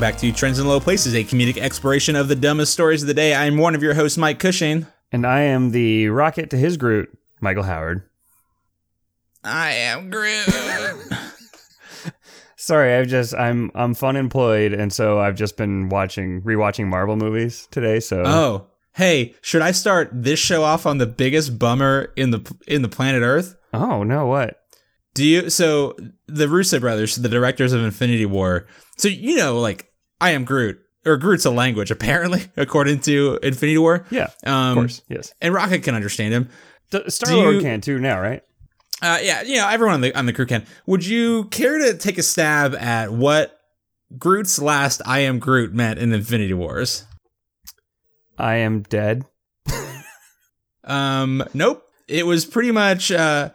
Welcome back to Trends in Low Places, a comedic exploration of the dumbest stories of the day. I'm one of your hosts, Mike Cushing. And I am the rocket to his Groot, Michael Howard. I am Groot. Sorry, I've just I'm I'm fun employed, and so I've just been watching rewatching Marvel movies today. So oh, hey, should I start this show off on the biggest bummer in the in the planet Earth? oh no, what? Do you? So the Russo brothers, the directors of Infinity War. So you know, like I am Groot, or Groot's a language apparently, according to Infinity War. Yeah, Um, of course, yes. And Rocket can understand him. Star Lord can too now, right? Uh, yeah, you know, everyone on the on the crew can. Would you care to take a stab at what Groot's last "I am Groot" meant in Infinity Wars? I am dead. Um, nope. It was pretty much, uh,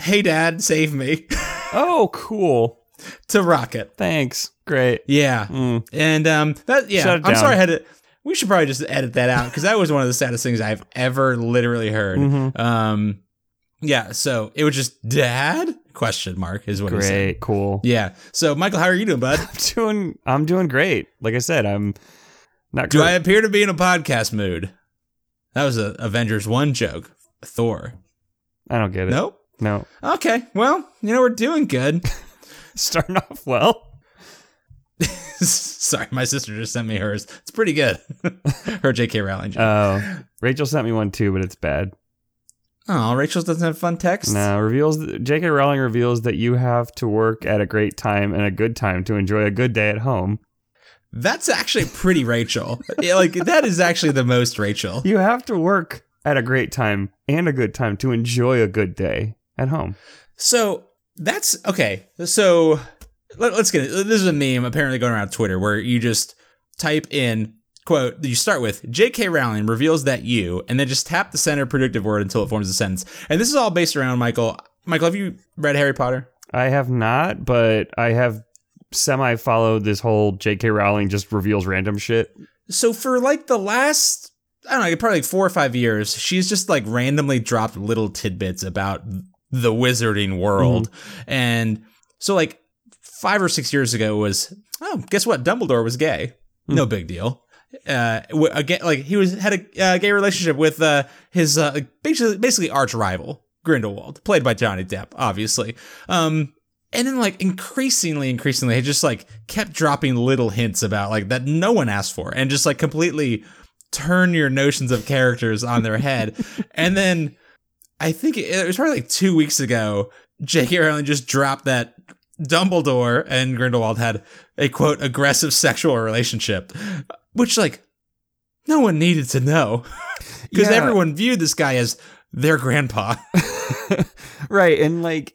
"Hey, Dad, save me" Oh, cool. to Rocket. Thanks. Great. Yeah, Mm. and um, that yeah. I'm down. sorry, I had to. We should probably just edit that out because that was one of the saddest things I've ever literally heard. Mhm. Um, yeah. So it was just Dad? Question mark is what he said. Great. Cool. Yeah. So Michael, how are you doing, bud? I'm doing. I'm doing great. Like I said, I'm not. Do great. I appear to be in a podcast mood? That was a Avengers 1 joke. Thor. I don't get it. Nope. No. Okay. Well, you know, we're doing good. Starting off well. Sorry, my sister just sent me hers. It's pretty good. Her JK Rowling. Oh, Rachel sent me one too, but it's bad. oh, Rachel doesn't have fun text? No, reveals J.K. Rowling reveals that you have to work at a great time and a good time to enjoy a good day at home. That's actually pretty Rachel. Yeah, like, that is actually the most Rachel. You have to work at a great time and a good time to enjoy a good day at home. So that's okay. So let, us get it. This is a meme apparently going around Twitter where you just type in quote. You start with J.K. Rowling reveals that you, and then just tap the center predictive word until it forms a sentence. And this is all based around Michael. Michael, have you read Harry Potter? I have not, but I have semi followed this whole J.K. Rowling just reveals random shit. So for like the last, I don't know, probably like four or five years, she's just like randomly dropped little tidbits about the wizarding world. Mm-hmm. And so like five or six years ago was, oh, guess what? Dumbledore was gay. No big deal. Uh, again, like he was had a uh, gay relationship with uh, his uh, basically basically arch rival Grindelwald, played by Johnny Depp, obviously. Um, and then like increasingly, increasingly, he just like kept dropping little hints about like that no one asked for, and just like completely turn your notions of characters on their head. and then I think it, it was probably like two weeks ago, J.K. Rowling just dropped that Dumbledore and Grindelwald had a quote aggressive sexual relationship, which like no one needed to know because Yeah. everyone viewed this guy as their grandpa. right. And like,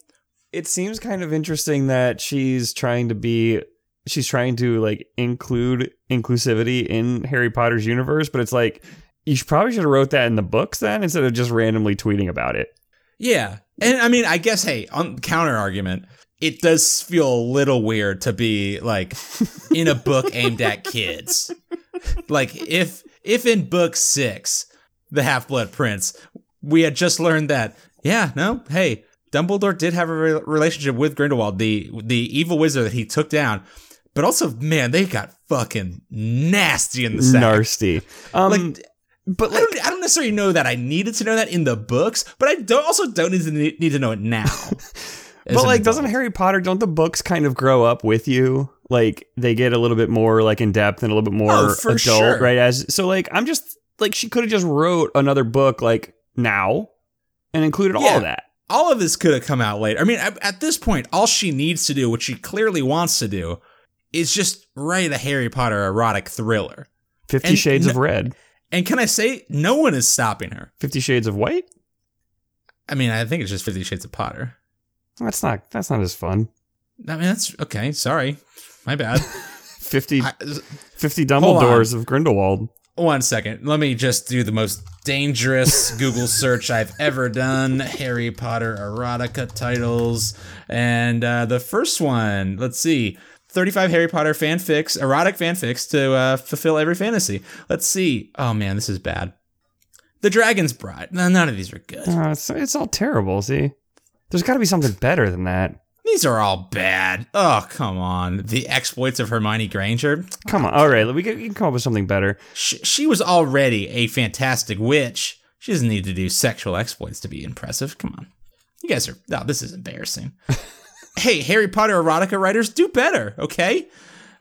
it seems kind of interesting that she's trying to be, she's trying to like include inclusivity in Harry Potter's universe, but it's like, you should probably should have wrote that in the books then instead of just randomly tweeting about it. Yeah. And I mean, I guess, hey, on counter argument, it does feel a little weird to be like in a book aimed at kids. Like if if in book six, The Half Blood Prince, we had just learned that, yeah, no, hey, Dumbledore did have a re- relationship with Grindelwald, the the evil wizard that he took down. But also, man, they got fucking nasty in the sack. Nasty. Um, Like, but I don't, I don't necessarily know that I needed to know that in the books, but I don't also don't need to need to know it now. But like, doesn't. Harry Potter? Don't the books kind of grow up with you? Like they get a little bit more like in depth and a little bit oh, more Oh, adult, sure. right? As so, like I'm just like she could have just wrote another book like now and included all of that. all of this could have come out later. I mean, at, at this point, all she needs to do, which she clearly wants to do, is just write a Harry Potter erotic thriller. Fifty And Shades of Red, And can I say, no one is stopping her. Fifty Shades of White. I mean, I think it's just Fifty Shades of Potter. That's not that's not as fun. I mean, that's okay. Sorry, my bad. 50, I, 50 Dumbledores of Grindelwald. One second. Let me just do the most dangerous Google search I've ever done. Harry Potter erotica titles. And uh, the first one, let's see. 35 Harry Potter fanfics, erotic fanfics to uh, fulfill every fantasy. Let's see. Oh man, this is bad. The Dragon's Bride. No, none of these are good. Uh, it's, it's all terrible. See, there's got to be something better than that. These are all bad. Oh, come on. The exploits of Hermione Granger. Come on. All right, we can, we can come up with something better. She, she was already a fantastic witch. She doesn't need to do sexual exploits to be impressive. Come on. You guys are. No, this is embarrassing. hey, Harry Potter erotica writers, do better, okay?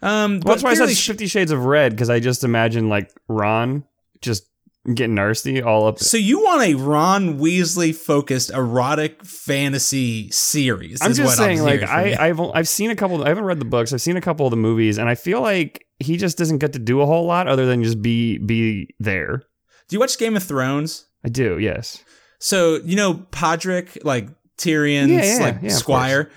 Um, Well, that's why I said Fifty Shades of Red because I just imagine like Ron just getting nasty all up. So you want a Ron Weasley focused erotic fantasy series? I'm is just what saying, I'm like I. I've I've seen a couple. I haven't read the books. I've seen a couple of the movies, and I feel like he just doesn't get to do a whole lot other than just be be there. Do you watch Game of Thrones? I do, yes. So you know Podrick, like Tyrion's Yeah, yeah, like yeah, squire.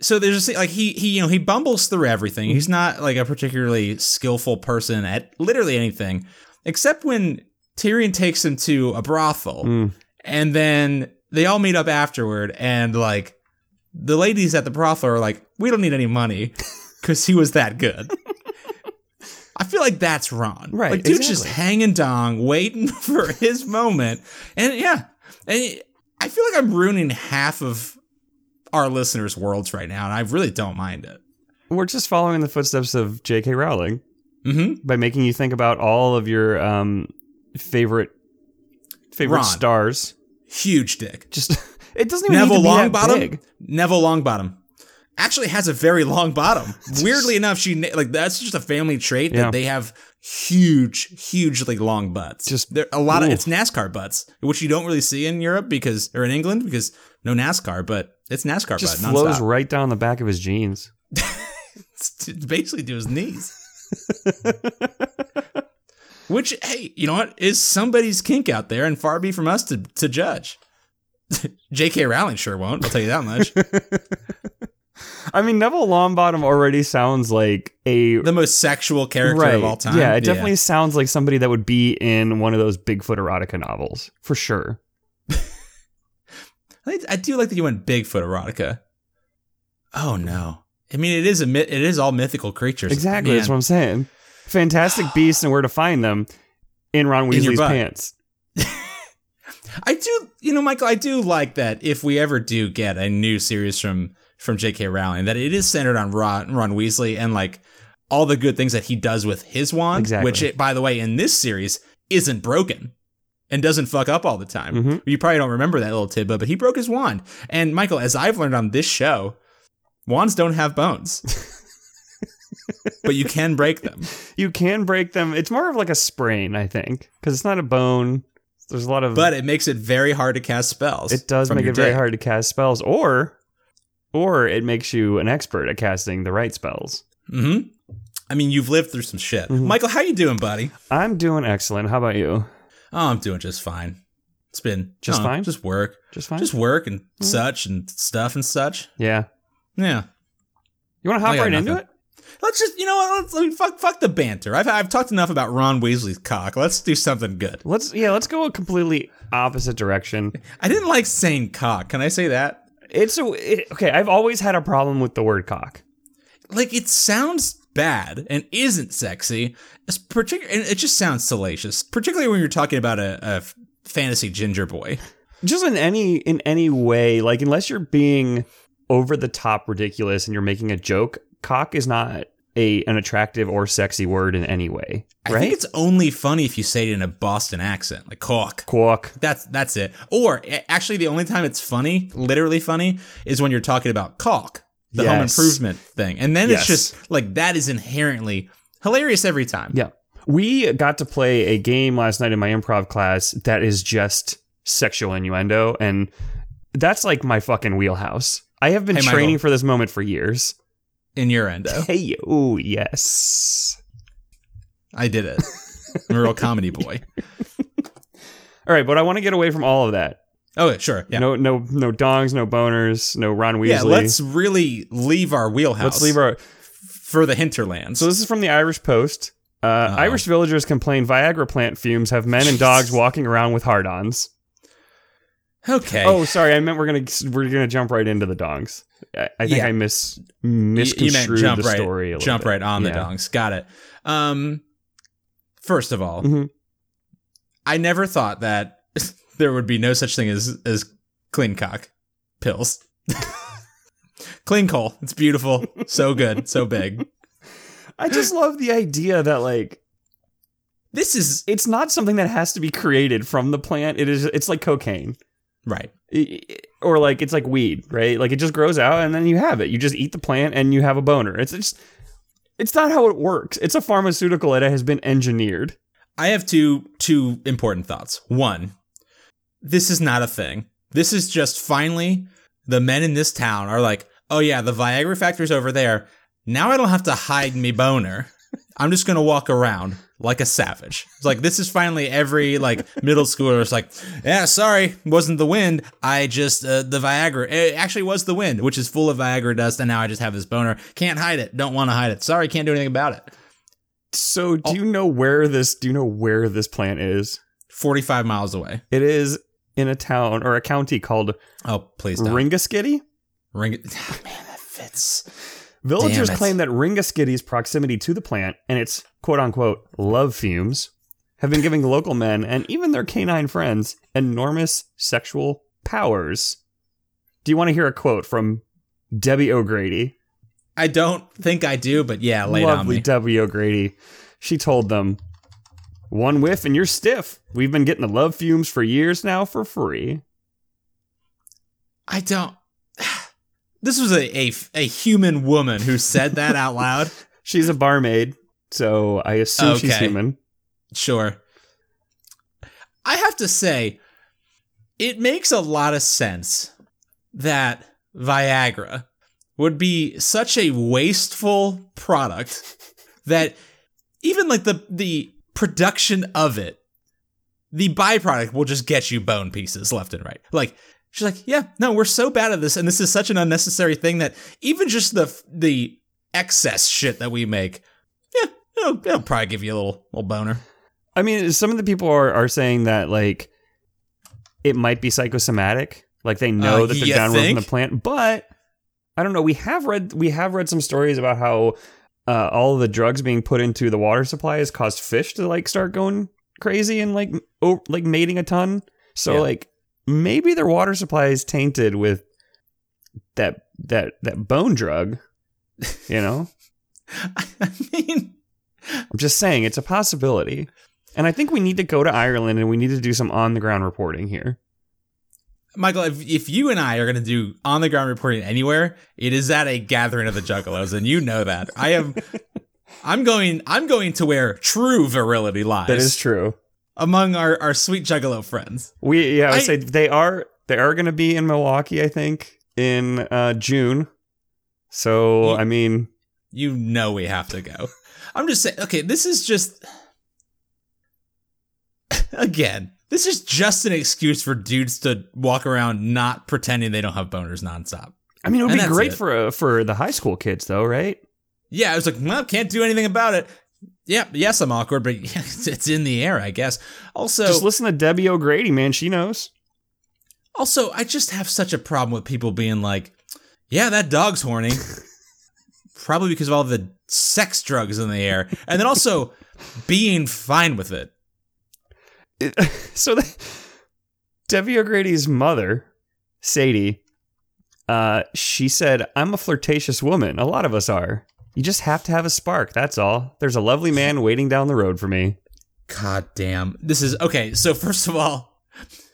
So there's just like he he you know he bumbles through everything. He's mm-hmm. not like a particularly skillful person at literally anything, except when Tyrion takes him to a brothel, Mm. and then they all meet up afterward, and like the ladies at the brothel are like, "We don't need any money," because he was that good. I feel like that's Ron. Right, Like, dude's just hanging dong, waiting for his moment. And yeah, and I feel like I'm ruining half of our listeners' worlds right now, and I really don't mind it. We're just following the footsteps of J.K. Rowling hmm by making you think about all of your um favorite favorite Ron. stars. Huge dick. Just it doesn't even Neville need to be that Longbottom. big. Neville Longbottom actually has a very long bottom. Weirdly enough, she like that's just a family trait Yeah. that they have huge, hugely long butts. Just- there a lot of it's NASCAR butts, which you don't really see in Europe because or in England because no NASCAR, but it's NASCAR Just butt flows nonstop. right down the back of his jeans. It's basically to his knees. Which, hey, you know what? Is somebody's kink out there and far be from us to, to judge. J.K. Rowling sure won't, I'll tell you that much. I mean, Neville Longbottom already sounds like a the most sexual character right. of all time. Yeah, it definitely sounds like somebody that would be in one of those Bigfoot erotica novels for sure. I, I do like that you went Bigfoot erotica. Oh no! I mean, it is a myth. It is all mythical creatures. Exactly, Man, that's what I'm saying. Fantastic beasts and where to find them in Ron Weasley's butt. pants. I do, you know, Michael. I do like that if we ever do get a new series from from J.K. Rowling, that it is centered on Ron, Ron Weasley and like all the good things that he does with his wand. Exactly. Which, it, by the way, in this series isn't broken and doesn't fuck up all the time. Mhm. You probably don't remember that little tidbit, but he broke his wand. And Michael, as I've learned on this show, wands don't have bones, but you can break them. You can break them. It's more of like a sprain, I think, because it's not a bone. There's a lot of But it makes it very hard to cast spells. it does make it very hard to cast spells, or or it makes you an expert at casting the right spells. hmm I mean, you've lived through some shit. Mhm. Michael, how you doing, buddy? I'm doing excellent. How about you? Oh, I'm doing just fine. It's been Just fine? just work, Just fine. just work and such and stuff and such. yeah. Yeah. You want to hop right into it? Let's just, you know what? Let's, let me fuck, fuck the banter. I've, I've talked enough about Ron Weasley's cock. Let's do something good. Let's yeah. Let's go a completely opposite direction. I didn't like saying cock. Can I say that? It's a it, okay. I've always had a problem with the word cock. Like it sounds bad and isn't sexy. It's particular, and it just sounds salacious, particularly when you're talking about a fantasy ginger boy. just in any in any way like unless you're being over the top ridiculous and you're making a joke cock is not a an attractive or sexy word in any way Right? I think it's only funny if you say it in a Boston accent, like cock. Quack. That's that's it. Or actually, the only time it's funny, literally funny, is when you're talking about caulk, the home improvement thing, and then Yes. it's just like that is inherently hilarious every time. yeah we got to play a game last night in my improv class that is just sexual innuendo and that's like my fucking wheelhouse i have been Hey, training Michael. for this moment for years In your endo, hey oh yes I did it. I'm a real comedy boy. all right but i want to get away from all of that Oh, sure. Yeah. no no no dongs no boners no ron weasley yeah. Let's really leave our wheelhouse. Let's leave our for the hinterlands. So this is from the Irish Post. Uh, Irish villagers complain Viagra plant fumes have men and dogs walking around with hard-ons. okay. Oh, sorry, I meant we're gonna we're gonna jump right into the dongs. I, I think Yeah. I mis misconstrued you jump the right, story. A little jump bit. right on the Yeah. dongs. Got it. Um, first of all, Mhm. I never thought that there would be no such thing as as clean cock pills. Clean coal. It's beautiful. So good. So big. I just love the idea that like This is it's not something that has to be created from the plant. It is it's like cocaine. right. I- I- Or like it's like weed, right? Like it just grows out and then you have it. You just eat the plant and you have a boner. It's just it's not how it works. It's a pharmaceutical that has been engineered. I have two two important thoughts. One, this is not a thing. This is just finally the men in this town are like, oh yeah, the Viagra factory's over there. Now I don't have to hide me boner. I'm just gonna walk around like a savage. It's like this is finally every like middle schooler is like, yeah, sorry, wasn't the wind. I just uh, the Viagra. It actually was the wind, which is full of Viagra dust, and now I just have this boner. Can't hide it. Don't want to hide it. Sorry, can't do anything about it. So do you know where this do you know where this plant is? 45 miles away. It is in a town or a county called Oh, please don't. Ringaskiddy. Ring it. man, that fits. Villagers claim that Ringaskiddy's proximity to the plant and its quote unquote love fumes have been giving local men and even their canine friends enormous sexual powers. Do you want to hear a quote from Debbie O'Grady? I don't think I do, but yeah, lay it on Lovely me. Debbie O'Grady. She told them, One whiff and you're stiff. We've been getting the love fumes for years now for free. I don't. This was a, a a human woman who said that out loud. She's a barmaid, so I assume she's human. Sure. I have to say, it makes a lot of sense that Viagra would be such a wasteful product that even like the the production of it, the byproduct will just get you bone pieces left and right. Like she's like, yeah, no, we're so bad at this, and this is such an unnecessary thing that even just the the excess shit that we make, yeah, it'll, it'll probably give you a little little boner. I mean, some of the people are, are saying that like it might be psychosomatic, like they know Uh, that they're you downloading the plant, but I don't know. We have read we have read some stories about how uh, all of the drugs being put into the water supply has caused fish to like start going crazy and like like mating a ton. So Yeah. like maybe their water supply is tainted with that that that bone drug. You know, I mean, I'm just saying it's a possibility. And I think we need to go to Ireland and we need to do some on the ground reporting here. Michael, if, if you and I are going to do on the ground reporting anywhere, it is at a gathering of the Juggalos, and you know that. I am. I'm going. I'm going to where true virility lies. That is true. Among our, our sweet Juggalo friends. We yeah, I I- say they are they are going to be in Milwaukee. I think in uh, June. So Ye- I mean, You know we have to go. I'm just saying. Okay, this is just. Again, this is just an excuse for dudes to walk around not pretending they don't have boners nonstop. I mean, it would And be great it. for uh, for the high school kids, though, right? Yeah, I was like, well, can't do anything about it. Yeah, yes, I'm awkward, but it's in the air, I guess. Also, Just listen to Debbie O'Grady, man. She knows. also, I just have such a problem with people being like, "Yeah, that dog's horny," probably because of all the sex drugs in the air, and then also being fine with it. so the, Debbie O'Grady's mother, Sadie, uh, she said, "I'm a flirtatious woman. A lot of us are. You just have to have a spark. That's all. There's a lovely man waiting down the road for me." God damn, this is okay. So first of all,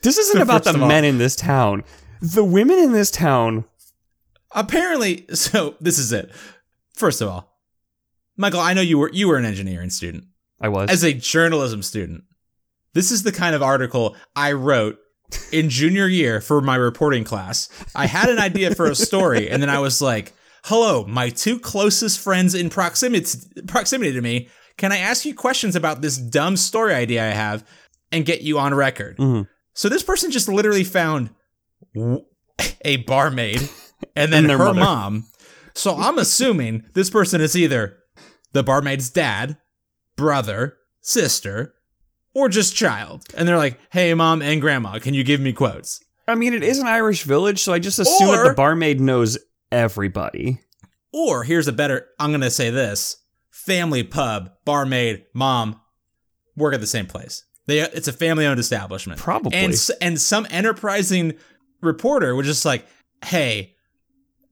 This isn't about the of all- men in this town. The women in this town. apparently, so this is it. First of all, Michael, I know you were you were an engineering student. I was. as a journalism student, this is the kind of article I wrote in junior year for my reporting class. I had an idea for a story, and then I was like, "Hello, my two closest friends in proximity proximity to me. Can I ask you questions about this dumb story idea I have and get you on record?" Mhm. So this person just literally found a barmaid and then And her mother. mom. So I'm assuming this person is either the barmaid's dad, brother, sister, or just child. And they're like, hey, mom and grandma, can you give me quotes? I mean, it is an Irish village, so I just assume that the barmaid knows everybody. Or here's a better, I'm going to say this family pub, barmaid, mom, work at the same place. They, it's a family owned establishment. Probably. And, and some enterprising reporter was just like, hey,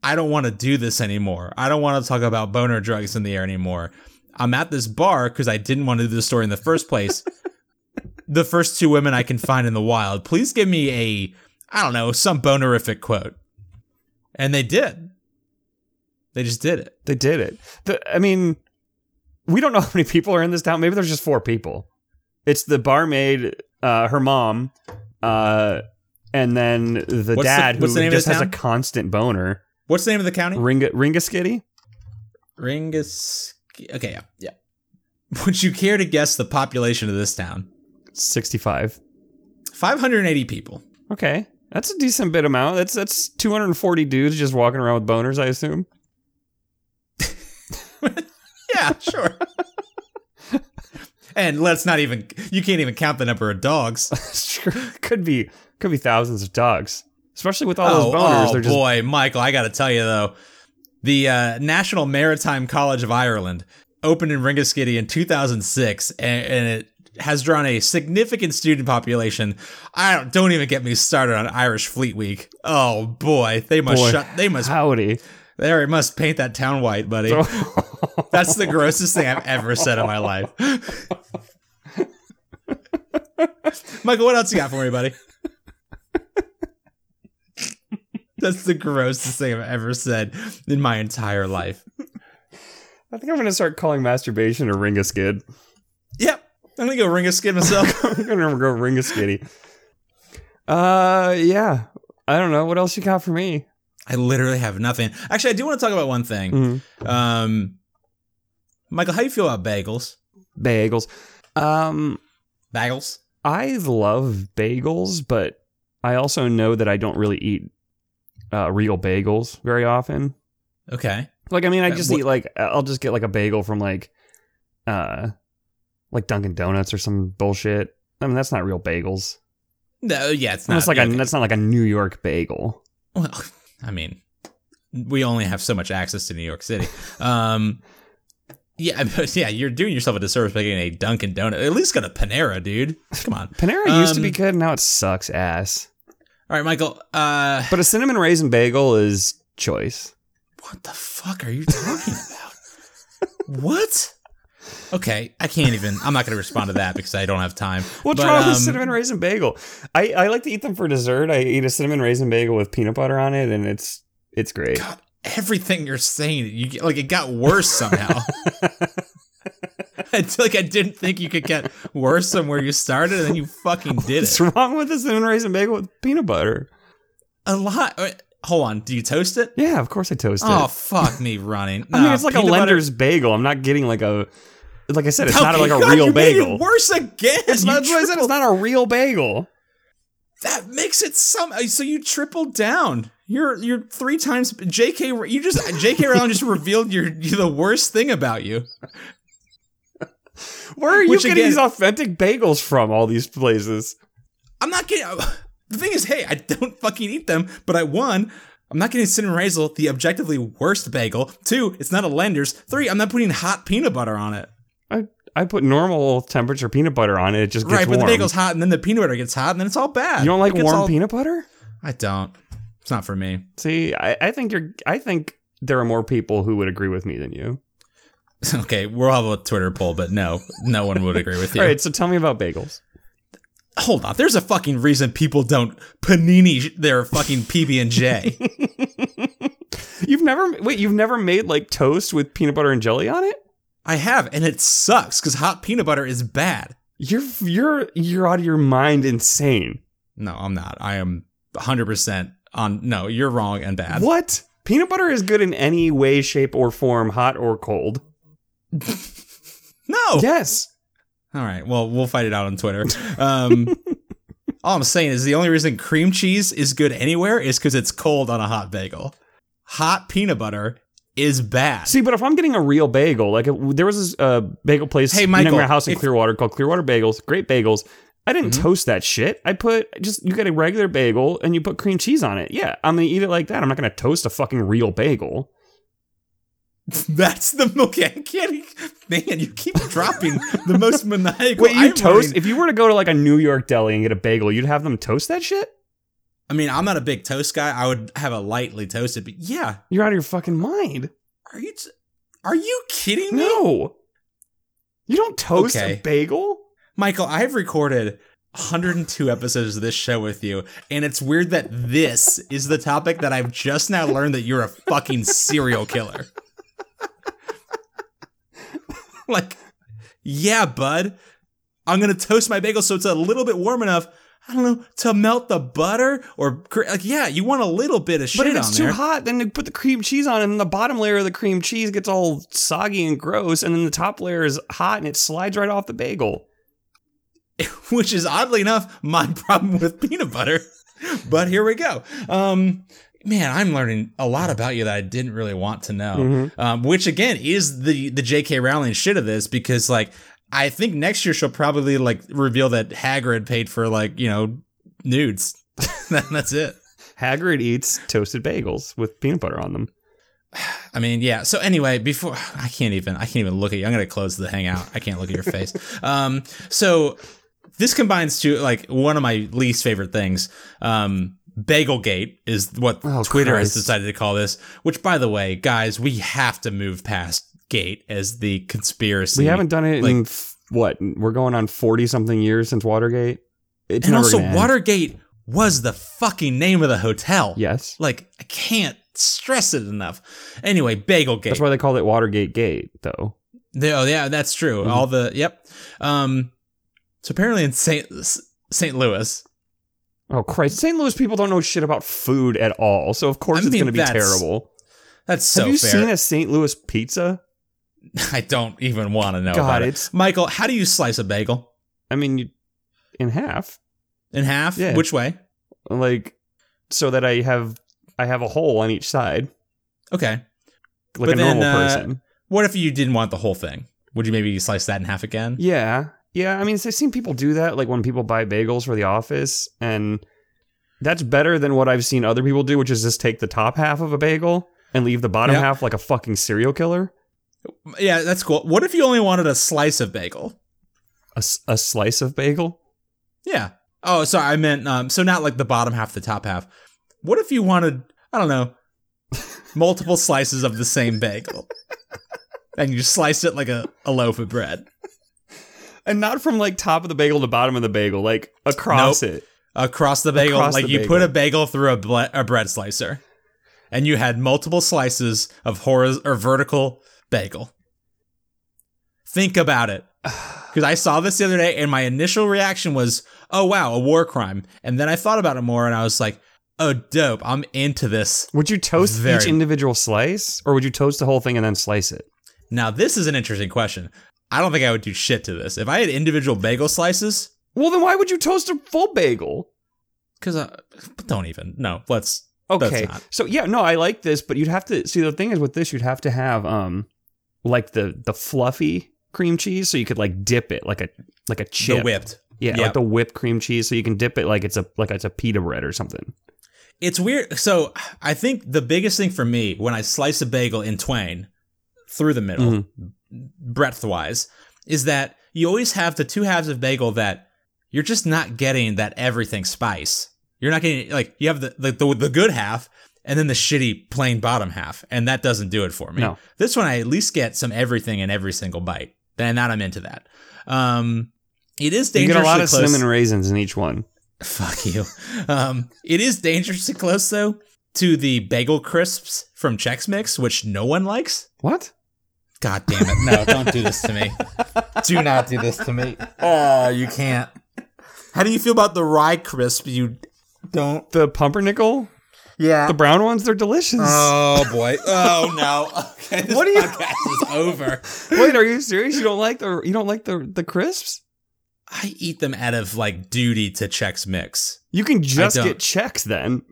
I don't want to do this anymore. I don't want to talk about boner drugs in the air anymore. I'm at this bar because I didn't want to do the story in the first place. the first two women I can find in the wild. Please give me a, I don't know, some bonerific quote. And they did. They just did it. They did it. The, I mean, we don't know how many people are in this town. Maybe there's just four people. It's the barmaid, uh, her mom, uh, and then the What's dad the- who the just has a constant boner. What's the name of the county? Ringa Ringaskitty? Ringus. Okay, yeah, yeah. Would you care to guess the population of this town? 65. 580 people. Okay. That's a decent bit amount. That's that's 240 dudes just walking around with boners, I assume. Yeah, sure. and let's not even you can't even count the number of dogs. Could be could be thousands of dogs. Especially with all those boners. oh They're just boy, Michael, I got to tell you though, the uh, National Maritime College of Ireland opened in Ringaskiddy in 2006, and, and it has drawn a significant student population. I don't don't even get me started on Irish Fleet Week. Oh boy, they must Boy, shut. They must. howdy. They must paint that town white, buddy. That's the grossest thing I've ever said in my life. Michael, what else you got for me, buddy? That's the grossest thing I've ever said in my entire life. I think I'm gonna start calling masturbation a ring a skid. Yep. I'm gonna go ring a skid myself. I'm gonna go ring a skitty. Uh yeah. I don't know. What else you got for me? I literally have nothing. Actually, I do want to talk about one thing. Mhm. Um, Michael, how do you feel about bagels? Bagels. Um Bagels? I love bagels, but I also know that I don't really eat uh, real bagels very often. Okay. Like, I mean, I just eat like I'll just get like a bagel from like, uh, like Dunkin' Donuts or some bullshit. I mean, that's not real bagels. No, yeah, it's That's not like a that's not like a New York bagel. Well, I mean, we only have so much access to New York City. Um, yeah, but yeah, you're doing yourself a disservice by getting a Dunkin' Donut. At least got a Panera, dude. Come on. Panera used to be Um, good, now it sucks ass. All right, Michael. Uh, But a cinnamon raisin bagel is choice. what the fuck are you talking about? what? Okay, I can't even. I'm not going to respond to that because I don't have time. What's But, wrong with um, a cinnamon raisin bagel? I, I like to eat them for dessert. I eat a cinnamon raisin bagel with peanut butter on it, and it's it's great. God, everything you're saying, you like it got worse somehow. I feel like I didn't think you could get worse than where you started, and then you fucking did What's it. wrong with a cinnamon raisin bagel with peanut butter? A lot. Hold on. Do you toast it? Yeah, of course I toast it. Oh fuck me running. I mean, it's like a peanut butter- lender's bagel. I'm not getting like a, like I said, it's not like a God, real you made it bagel. worse again. It's not, that's I said it's not a real bagel. that makes it some. So you tripled down. You're you're three times J.K. You just J.K. Rowling just revealed your the worst thing about you. Where are you Which getting again- these authentic bagels from? All these places. I'm not getting. The thing is, hey, I don't fucking eat them, but I won. I'm not getting cinnamon raisin, the objectively worst bagel. Two, it's not a lender's. Three, I'm not putting hot peanut butter on it. I I put normal temperature peanut butter on it. It just gets right, but warm. the bagel's hot, and then the peanut butter gets hot, and then it's all bad. you don't like warm all- peanut butter? I don't. It's not for me. See, I, I think you're. I think there are more people who would agree with me than you. Okay, we'll have a Twitter poll, but no, no one would agree with you. All right, so tell me about bagels. Hold on, there's a fucking reason people don't panini their fucking PB and J. You've never wait. You've never made like toast with peanut butter and jelly on it. I have, and it sucks because hot peanut butter is bad. You're you're you're out of your mind, insane. No, I'm not. I am 100 percent on. No, you're wrong and bad. What? Peanut butter is good in any way, shape, or form, hot or cold. No. Yes. All right. Well, we'll fight it out on Twitter. Um, all I'm saying is the only reason cream cheese is good anywhere is because it's cold on a hot bagel. Hot peanut butter is bad. See, but if I'm getting a real bagel, like uh, there was this uh, bagel place Hey, Michael, my house in if- Clearwater called Clearwater Bagels. Great bagels. I didn't Mhm. toast that shit. I put just you get a regular bagel and you put cream cheese on it. Yeah, I'm gonna eat it like that. I'm not gonna toast a fucking real bagel. That's the okay. I can't. Man, you keep dropping the most maniacal. Wait, you toast? If you were to go to like a New York deli and get a bagel, you'd have them toast that shit? I mean, I'm not a big toast guy. I would have a lightly toasted, but yeah. You're out of your fucking mind. Are you t- are you kidding me? No. You don't toast Okay. a bagel? Michael, I have recorded 102 episodes of this show with you, and it's weird that this is the topic that I've just now learned that you're a fucking serial killer. like, yeah, bud. I'm gonna toast my bagel so it's a little bit warm enough. I don't know to melt the butter or like, yeah, you want a little bit of shit But if it's too there. hot, then you put the cream cheese on, and the bottom layer of the cream cheese gets all soggy and gross, and then the top layer is hot and it slides right off the bagel. which is oddly enough my problem with peanut butter. But here we go. Um, man, I'm learning a lot about you that I didn't really want to know. Mm-hmm. Um, which again is the the J.K. Rowling shit of this because like I think next year she'll probably like reveal that Hagrid paid for like you know nudes. That's it. Hagrid eats toasted bagels with peanut butter on them. I mean, yeah. So anyway, before I can't even I can't even look at you. I'm gonna close the hangout. I can't look at your face. Um, so this combines to like one of my least favorite things. Um, Bagelgate is what Oh, Twitter has decided to call this. Which, by the way, guys, we have to move past Gate as the conspiracy. We haven't done it like- in f- what? We're going on forty something years since Watergate. It's and also. Watergate was the fucking name of the hotel. Yes, Like I can't stress it enough. Anyway, Bagelgate. that's why they called it Watergate Gate, though. They- oh yeah, that's true. Mm-hmm. All the yep. Um, so apparently in Saint St. Louis, Oh Christ! St. Louis people don't know shit about food at all, so of course I it's going to be terrible. that's so Have you fair. seen a St. Louis pizza? I don't even want to know God, about it. Michael, how do you slice a bagel I mean, you, in half, in half? Yeah. Which way? like so that I have I have a hole on each side, Okay. like But a then, normal uh, person. What if you didn't want the whole thing? Would you maybe slice that in half again? Yeah, yeah. I mean, I've seen people do that, like when people buy bagels for the office, and that's better than what I've seen other people do, which is just take the top half of a bagel and leave the bottom Yeah. half like a fucking serial killer. Yeah, that's cool. What if you only wanted a slice of bagel? A, a slice of bagel. Yeah. Oh, sorry. I meant um. So not like the bottom half, the top half. What if you wanted? I don't know. Multiple slices of the same bagel, and you slice it like a, a loaf of bread And not from like top of the bagel to bottom of the bagel, like across it. across the bagel. Across like the you bagel. put a bagel through a, ble- a bread slicer, and you had multiple slices of horiz- or vertical bagel. Think about it. Because I saw this the other day, and my initial reaction was, "Oh wow, a war crime." And then I thought about it more, and I was like, "Oh, dope! I'm into this." Would you toast Very- each individual slice, or would you toast the whole thing and then slice it? Now, this is an interesting question. I don't think I would do shit to this. If I had individual bagel slices, Well, then why would you toast a full bagel? because uh, don't even. No, let's. Okay. So yeah, no, I like this, but you'd have to see the thing is with this, you'd have to have um like the the fluffy cream cheese, so you could like dip it like a like a chip. The whipped. Yeah, Yep. like the whipped cream cheese, so you can dip it like it's a like it's a pita bread or something. It's weird. So I think the biggest thing for me when I slice a bagel in twain through the middle, Mm-hmm. breadth wise, is that you always have the two halves of bagel that you're just not getting that everything spice. You're not getting like you have the the, the, the good half and then the shitty plain bottom half, and that doesn't do it for me. No. This one I at least get some everything in every single bite. Then that I'm into that. Um, it is You get a lot of close. cinnamon raisins in each one. Fuck you. Um, it is dangerously close though to the bagel crisps from Chex Mix, which no one likes. What? God damn it! No, don't do this to me. Do not do this to me. Oh, you can't. How do you feel about the rye crisp? You don't. The pumpernickel, Yeah. the brown ones, they're delicious. Oh boy. Oh no. Okay. This What do you- podcast is over. Wait, are you serious? You don't like the you don't like the the crisps? I eat them out of like duty to Chex Mix, You can just get checks then.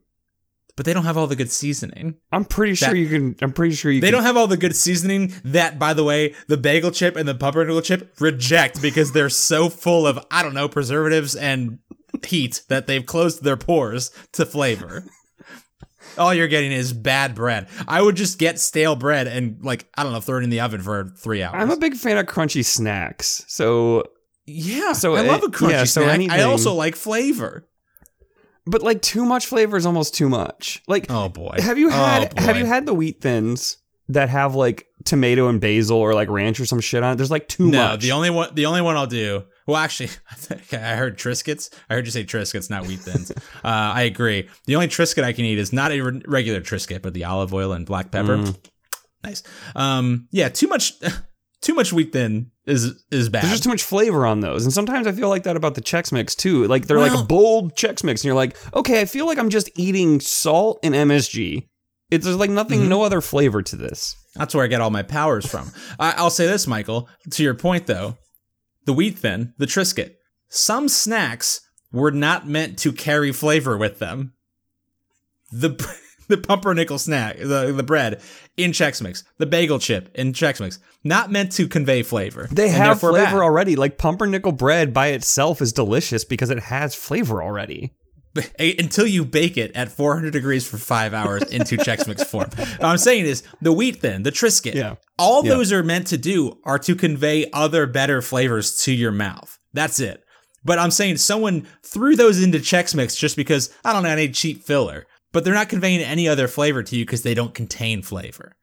but they don't have all the good seasoning. I'm pretty sure That- you can. I'm pretty sure you. They can, don't have all the good seasoning that, by the way, the bagel chip and the pumpernickel chip reject because they're so full of, I don't know, preservatives and heat that they've closed their pores to flavor. All you're getting is bad bread. I would just get stale bread and, like, I don't know, throw it in the oven for three hours. I'm a big fan of crunchy snacks. So yeah, so I love a crunchy yeah, so snack. I also like flavor. but like too much flavor is almost too much. Like, Oh boy. have you Oh, had have you had the wheat thins that have like tomato and basil or like ranch or some shit on it? There's like too no, much. No, the only one the only one I'll do. Well, actually, I think I heard Triscuits. I heard you say Triscuits, not wheat thins. uh, I agree. The only Triscuit I can eat is not a re- regular Triscuit, but the olive oil and black pepper. Mm. Nice. Um, yeah, too much, too much wheat thin is is bad. There's just too much flavor on those. And sometimes I feel like that about the Chex Mix too. Like they're Well- like bold Chex Mix and you're like, "Okay, I feel like I'm just eating salt and MSG." It's there's like nothing Mhm. no other flavor to this. That's where I get all my powers from. I, I'll say this, Michael. To your point, though, the wheat thin, the Triscuit, some snacks were not meant to carry flavor with them. The the pumpernickel snack, the the bread in Chex Mix, the bagel chip in Chex Mix, not meant to convey flavor. They have flavor bad. already. Like pumpernickel bread by itself is delicious because it has flavor already. Until you bake it at 400 degrees for five hours into Chex Mix form. What I'm saying is the wheat thin, the Triscuit, Yeah. all Yeah. those are meant to do are to convey other better flavors to your mouth. That's it. But I'm saying someone threw those into Chex Mix just because, I don't know, I need cheap filler. But they're not conveying any other flavor to you because they don't contain flavor.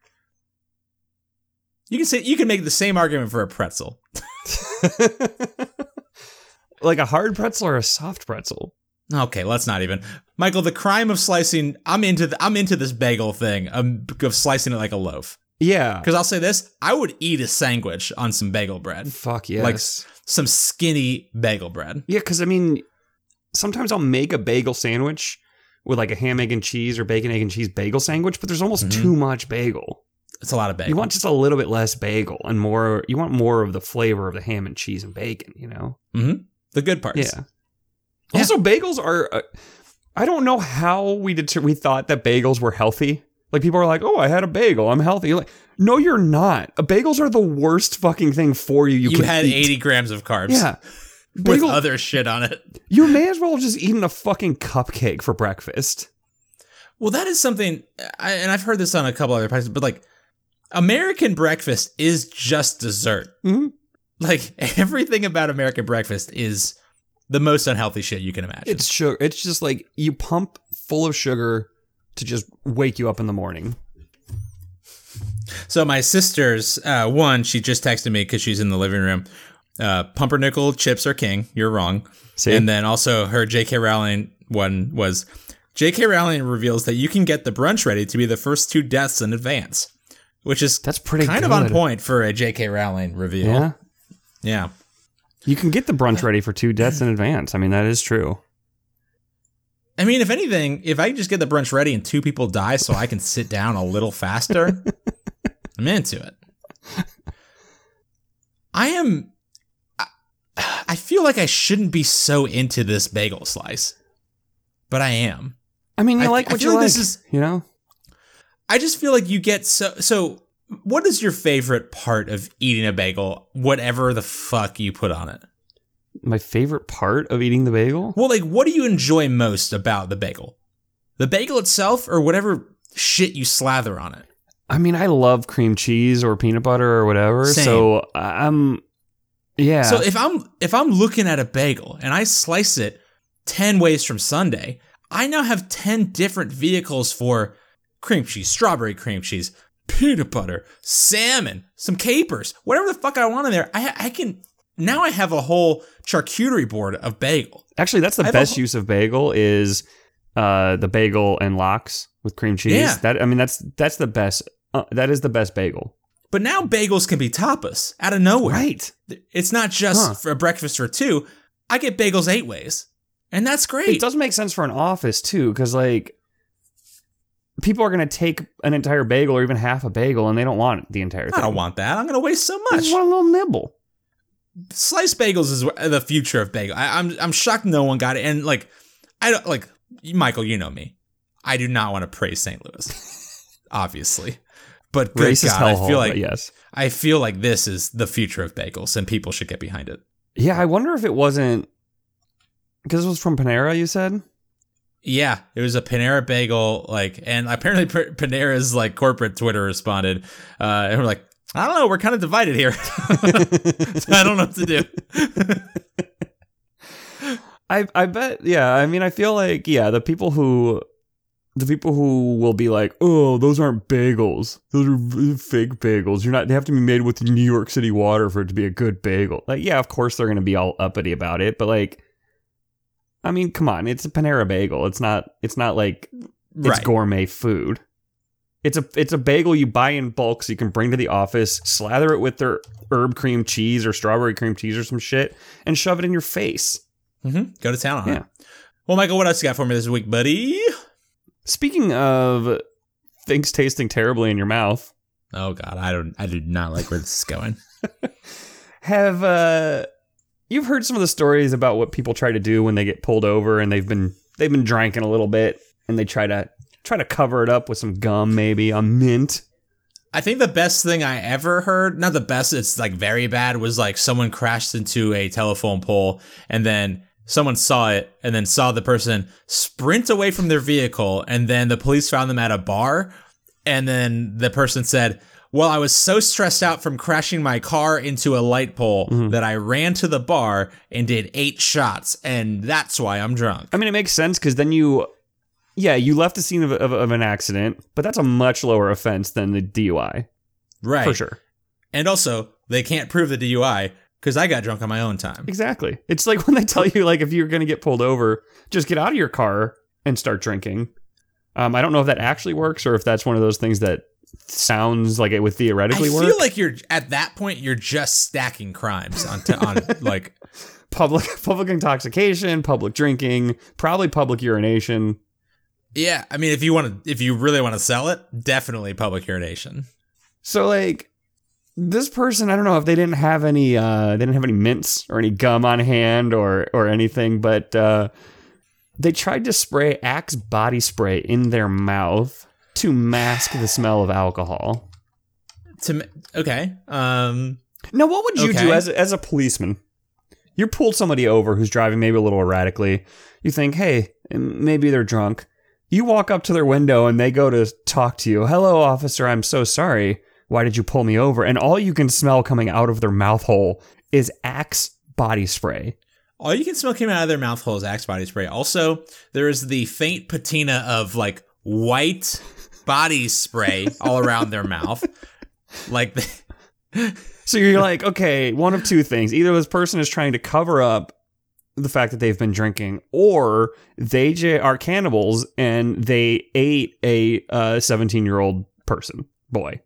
You can say you can make the same argument for a pretzel. like a hard pretzel or a soft pretzel. Okay, let's not even. Michael, the crime of slicing. I'm into the, I'm into this bagel thing um, of slicing it like a loaf. Yeah. Because I'll say this: I would eat a sandwich on some bagel bread, Fuck yes. like s- some skinny bagel bread. yeah, because I mean, sometimes I'll make a bagel sandwich with like a ham, egg, and cheese or bacon, egg, and cheese bagel sandwich, but there's almost Mhm. too much bagel. It's a lot of bagel. You want just a little bit less bagel and more. You want more of the flavor of the ham and cheese and bacon. You know. the good parts. Yeah. Yeah. Also, bagels are. Uh, I don't know how we deter- we thought that bagels were healthy. Like people are like, "Oh, I had a bagel. I'm healthy." You're like, no, you're not. Uh, Bagels are the worst fucking thing for you. You, You, had eat. 80 grams of carbs. Yeah. With other shit on it. you may as well have just eaten a fucking cupcake for breakfast. Well, that is something, I, and I've heard this on a couple other podcasts, but like, American breakfast is just dessert. Mhm. Like, everything about American breakfast is the most unhealthy shit you can imagine. It's sugar. It's just like you pump full of sugar to just wake you up in the morning. So my sister's uh, one, she just texted me because she's in the living room. Uh, pumpernickel chips are king. You're wrong. See? And then also her J.K. Rowling one was J.K. Rowling reveals that you can get the brunch ready to be the first two deaths in advance, which is That's pretty kind of on point for a J.K. Rowling reveal. Yeah. Yeah. You can get the brunch uh, ready for two deaths in advance. I mean, that is true. I mean, if anything, if I just get the brunch ready and two people die so I can sit down a little faster, I'm into it. I am. I- I feel like I shouldn't be so into this bagel slice, but I am. I mean, you I- like I what you like like. this is- you know? I just feel like you get so. So, what is your favorite part of eating a bagel, whatever the fuck you put on it? My favorite part of eating the bagel? Well, like, what do you enjoy most about the bagel? The bagel itself, or whatever shit you slather on it? I mean, I love cream cheese or peanut butter or whatever. Same. So I'm, yeah. So if I'm if I'm looking at a bagel and I slice it 10 ways from Sunday, I now have 10 different vehicles for cream cheese, strawberry cream cheese, peanut butter, salmon, some capers, whatever the fuck I want in there. I I can now I have a whole charcuterie board of bagel. Actually, that's the I best whole- use of bagel is uh, the bagel and lox with cream cheese. Yeah. That I mean, that's that's the best. Uh, that is the best bagel. But now bagels can be tapas out of nowhere. Right. It's not just Huh. for a breakfast for two. I get bagels eight ways. And that's great. It does make sense for an office too, because like people are going to take an entire bagel or even half a bagel, and they don't want the entire thing. I don't want that. I'm going to waste so much. just want a little nibble. sliced bagels is the future of bagel. I, I'm I'm shocked no one got it. And like, I don't like Michael. You know me. I do not want to praise St. Louis, obviously, but good Racist God, I feel like yes. I feel like this is the future of bagels, and people should get behind it. Yeah, I wonder if it wasn't because it was from Panera. You said. Yeah, it was a Panera bagel, like, and apparently P- Panera's like corporate Twitter responded, uh, and we're like, I don't know, we're kind of divided here. so I don't know what to do. I I bet yeah. I mean, I feel like yeah, the people who the people who will be like, "Oh, those aren't bagels. Those are fake bagels. You're not. They have to be made with New York City water for it to be a good bagel." Like, yeah, of course they're to be all uppity about it, but like, I mean, come on, it's a Panera bagel. It's not. It's not like it's Right. gourmet food. It's a it's a bagel you buy in bulk so you can bring to the office, slather it with their herb cream cheese or strawberry cream cheese or some shit, and shove it in your face. hmm Go to town on Yeah. it. Well, Michael, what else you got for me this week, buddy? Speaking of things tasting terribly in your mouth, Oh God, I don't. I do not like where this is going. have uh you've heard some of the stories about what people try to do when they get pulled over and they've been they've been drinking a little bit and they try to try to cover it up with some gum maybe a mint. I think the best thing I ever heard, not the best, it's like very bad, was like someone crashed into a telephone pole and then someone saw it and then saw the person sprint away from their vehicle and then the police found them at a bar and then the person said, well, I was so stressed out from crashing my car into a light pole that I ran to the bar and did eight shots, and that's why I'm drunk. i mean it makes sense because then you yeah you left the scene of, of, of an accident but that's a much lower offense than the dui Right. for sure And also, they can't prove the DUI because I got drunk on my own time. exactly it's like when they tell you like if you're gonna get pulled over just get out of your car and start drinking um, i don't know if that actually works or if that's one of those things that sounds like it would theoretically work. I feel like you're at that point you're just stacking crimes on t- on like public public intoxication, public drinking, probably public urination. yeah. I mean, if you want to, if you really want to sell it, definitely public urination. So like this person, I don't know if they didn't have any uh they didn't have any mints or any gum on hand or or anything, but uh they tried to spray Axe body spray in their mouth to mask the smell of alcohol. To okay, um, Now, what would you do as a, as a policeman? You pulled somebody over who's driving maybe a little erratically. You think, hey, maybe they're drunk. You walk up to their window and they go to talk to you. Hello, officer. I'm so sorry. Why did you pull me over? And all you can smell coming out of their mouth hole is Axe body spray. all you can smell coming out of their mouth hole is Axe body spray. Also, there is the faint patina of like white body spray all around their mouth, like. So you're like, okay, one of two things. Either this person is trying to cover up the fact that they've been drinking, or they j- are cannibals and they ate a uh, 17 year old person, boy.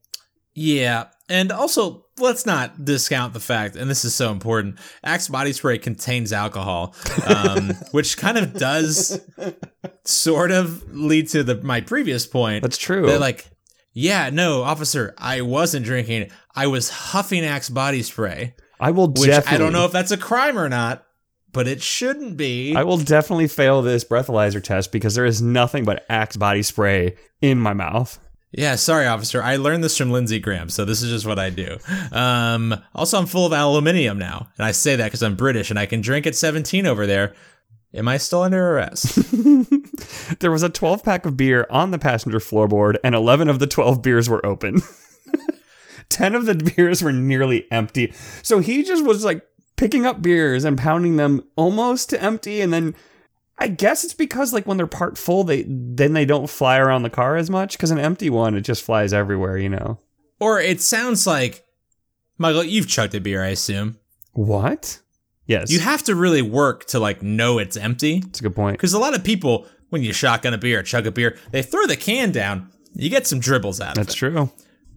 Yeah, and also let's not discount the fact, and this is so important. Axe body spray contains alcohol, um, which kind of does sort of lead to the my previous point. That's true. That like, yeah, no, officer, I wasn't drinking. I was huffing Axe body spray, I will which definitely. I don't know if that's a crime or not, but it shouldn't be. I will definitely fail this breathalyzer test because there is nothing but Axe body spray in my mouth. Yeah, sorry, officer. I learned this from Lindsey Graham, so this is just what I do. Um, also, I'm full of aluminium now, and I say that because I'm British and I can drink at 17 over there. Am I still under arrest? There was a 12 pack of beer on the passenger floorboard, and 11 of the 12 beers were open. 10 of the beers were nearly empty. So he just was like picking up beers and pounding them almost to empty. And then I guess it's because, like, when they're part full, they then they don't fly around the car as much. Because an empty one, it just flies everywhere, you know? or it sounds like, Michael, you've chugged a beer, I assume. What? Yes. You have to really work to like know it's empty, That's a good point. because a lot of people, when you shotgun a beer, chug a beer, they throw the can down. You get some dribbles out of That's it. true.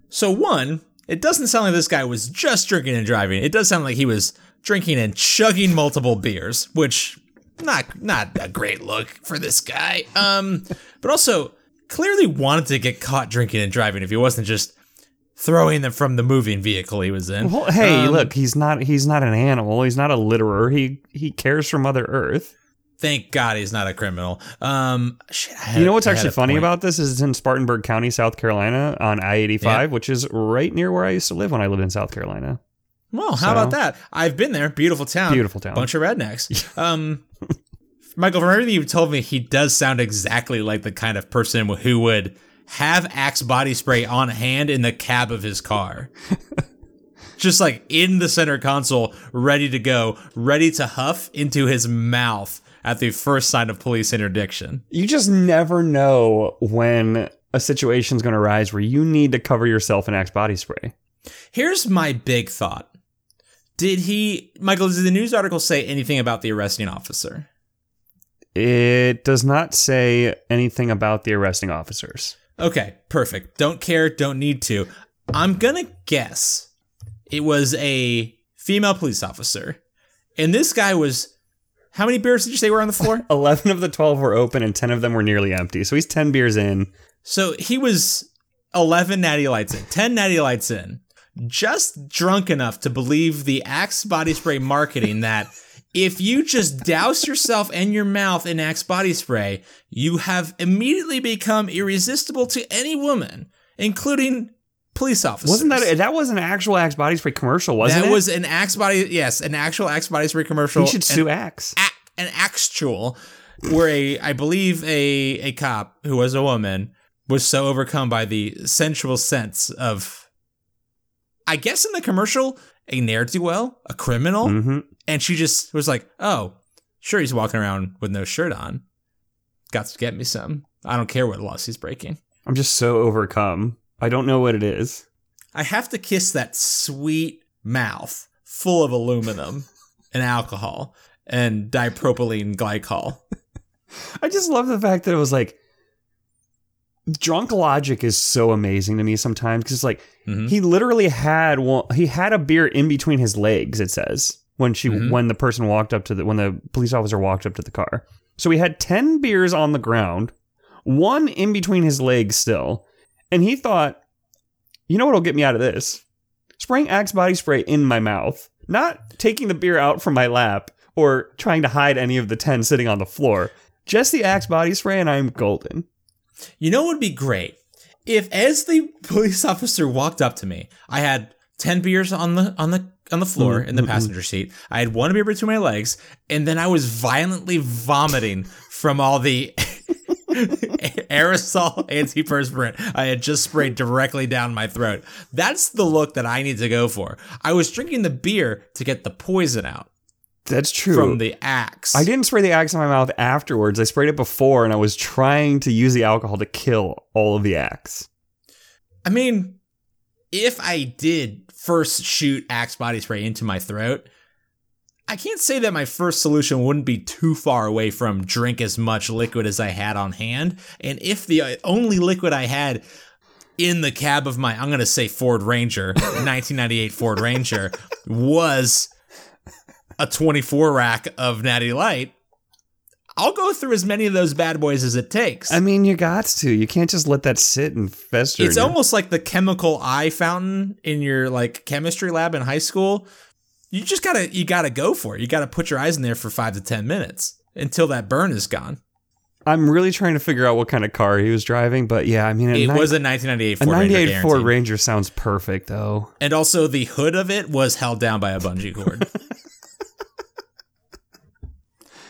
So one, it doesn't sound like this guy was just drinking and driving. It does sound like he was drinking and chugging multiple beers, which not not a great look for this guy. Um, but also clearly wanted to get caught drinking and driving if he wasn't just throwing them from the moving vehicle he was in. Well, hey, Um, look, he's not he's not an animal. He's not a litterer. He he cares for Mother Earth. Thank God he's not a criminal. Um, shit, had- You know what's actually funny point. about this is it's in Spartanburg County, South Carolina, on I eighty five, which is right near where I used to live when I lived in South Carolina. Well, how So- about that? I've been there. Beautiful town. Beautiful town. Bunch of rednecks. um, Michael, from everything you've told me, he does sound exactly like the kind of person who would have Axe body spray on hand in the cab of his car. Just like in the center console, ready to go, ready to huff into his mouth at the first sign of police interdiction. You just never know when a situation's going to arise where you need to cover yourself in Axe body spray. Here's my big thought. Did he, Michael, did the news article say anything about the arresting officer? It does not say anything about the arresting officers. Okay, perfect. Don't care, don't need to. I'm gonna guess it was a female police officer. And this guy was, how many beers did you say were on the floor? 11 of the 12 were open and 10 of them were nearly empty. So he's 10 beers in. So he was 11 natty lights in, 10 natty lights in, just drunk enough to believe the Axe body spray marketing that if you just douse yourself and your mouth in Axe body spray, you have immediately become irresistible to any woman, including police officers. Wasn't that that was an actual Axe body spray commercial, wasn't that it? was an Axe body, yes, an actual Axe body spray commercial. You should sue an, Axe. a- an actual where a I believe a a cop who was a woman was so overcome by the sensual sense of I guess in the commercial a ne'er do well, a criminal, hmm and she just was like, "Oh, sure, he's walking around with no shirt on. Got to get me some. I don't care what laws he's breaking. I'm just so overcome. I don't know what it is. I have to kiss that sweet mouth full of aluminum and alcohol and dipropylene glycol. I just love the fact that it was like drunk logic is so amazing to me sometimes because it's like Mhm. he literally had one he had a beer in between his legs it says when she Mhm. when the person walked up to the when the police officer walked up to the car so he had 10 beers on the ground one in between his legs still and he thought you know what'll get me out of this spraying axe body spray in my mouth not taking the beer out from my lap or trying to hide any of the 10 sitting on the floor just the axe body spray and i'm golden You know what would be great? If as the police officer walked up to me, I had 10 beers on the on the on the floor in the mm-hmm. passenger seat. I had one beer between my legs, and then I was violently vomiting from all the aerosol antiperspirant I had just sprayed directly down my throat. That's the look that I need to go for. I was drinking the beer to get the poison out that's true from the axe. I didn't spray the axe in my mouth afterwards. I sprayed it before, and I was trying to use the alcohol to kill all of the axe. I mean, if I did first shoot Axe body spray into my throat, I can't say that my first solution wouldn't be too far away from drink as much liquid as I had on hand. And if the uh, only liquid I had in the cab of my, I'm going to say Ford Ranger, 1998 Ford Ranger, was a 24 rack of Natty Light, I'll go through as many of those bad boys as it takes. I mean, you got to. You can't just let that sit and fester. It's almost like the chemical eye fountain in your like chemistry lab in high school. You just gotta you gotta go for it. You gotta put your eyes in there for five to ten minutes until that burn is gone. I'm really trying to figure out what kind of car he was driving, but yeah, I mean, It ni- was a 1998 a Ford Ranger 98 Ford. Ranger sounds perfect, though. and also the hood of it was held down by a bungee cord.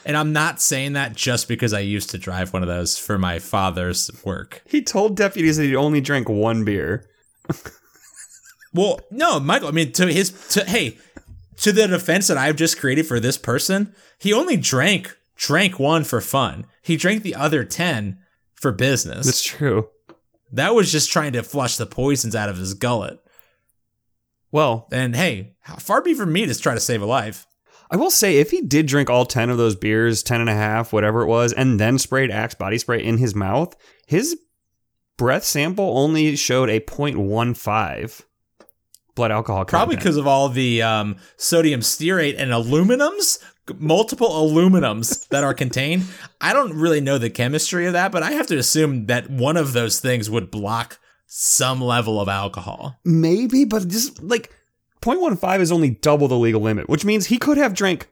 and I'm not saying that just because I used to drive one of those for my father's work. He told deputies that he only drank one beer. Well, no, Michael. I mean, to his to hey, to the defense that I've just created for this person, he only drank drank one for fun. He drank the other ten for business. That's true. that was just trying to flush the poisons out of his gullet. Well, And hey, how far be from me to try to save a life. I will say, if he did drink all 10 of those beers, 10 and a half, whatever it was, and then sprayed Axe body spray in his mouth, his breath sample only showed a 0.15 blood alcohol content. Probably because of all the um, sodium stearate and aluminums, multiple aluminums that are contained. I don't really know the chemistry of that, but I have to assume that one of those things would block some level of alcohol. Maybe, but just like 0.15 is only double the legal limit, which means he could have drank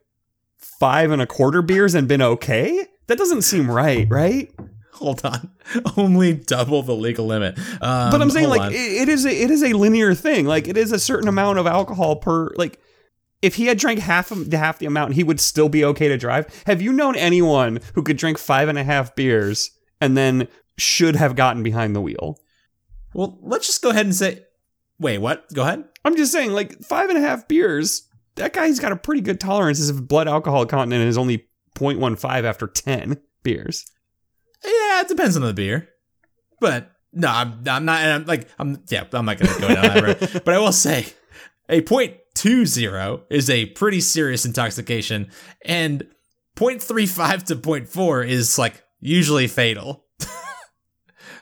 five and a quarter beers and been okay. That doesn't seem right, right? Hold on, only double the legal limit. Um, but I'm saying like it, it is a it is a linear thing. Like it is a certain amount of alcohol per like. If he had drank half of half the amount, he would still be okay to drive. Have you known anyone who could drink five and a half beers and then should have gotten behind the wheel? well, let's just go ahead and say, wait, what? Go ahead. I'm just saying, like five and a half beers. That guy's got a pretty good tolerance. His blood alcohol content is only 0.15 after 10 beers. Yeah, it depends on the beer, but no, I'm, I'm not. I'm like, I'm yeah, I'm not gonna go down that road. But I will say, a point two zero is a pretty serious intoxication, and 0.35 to 0.4 is like usually fatal.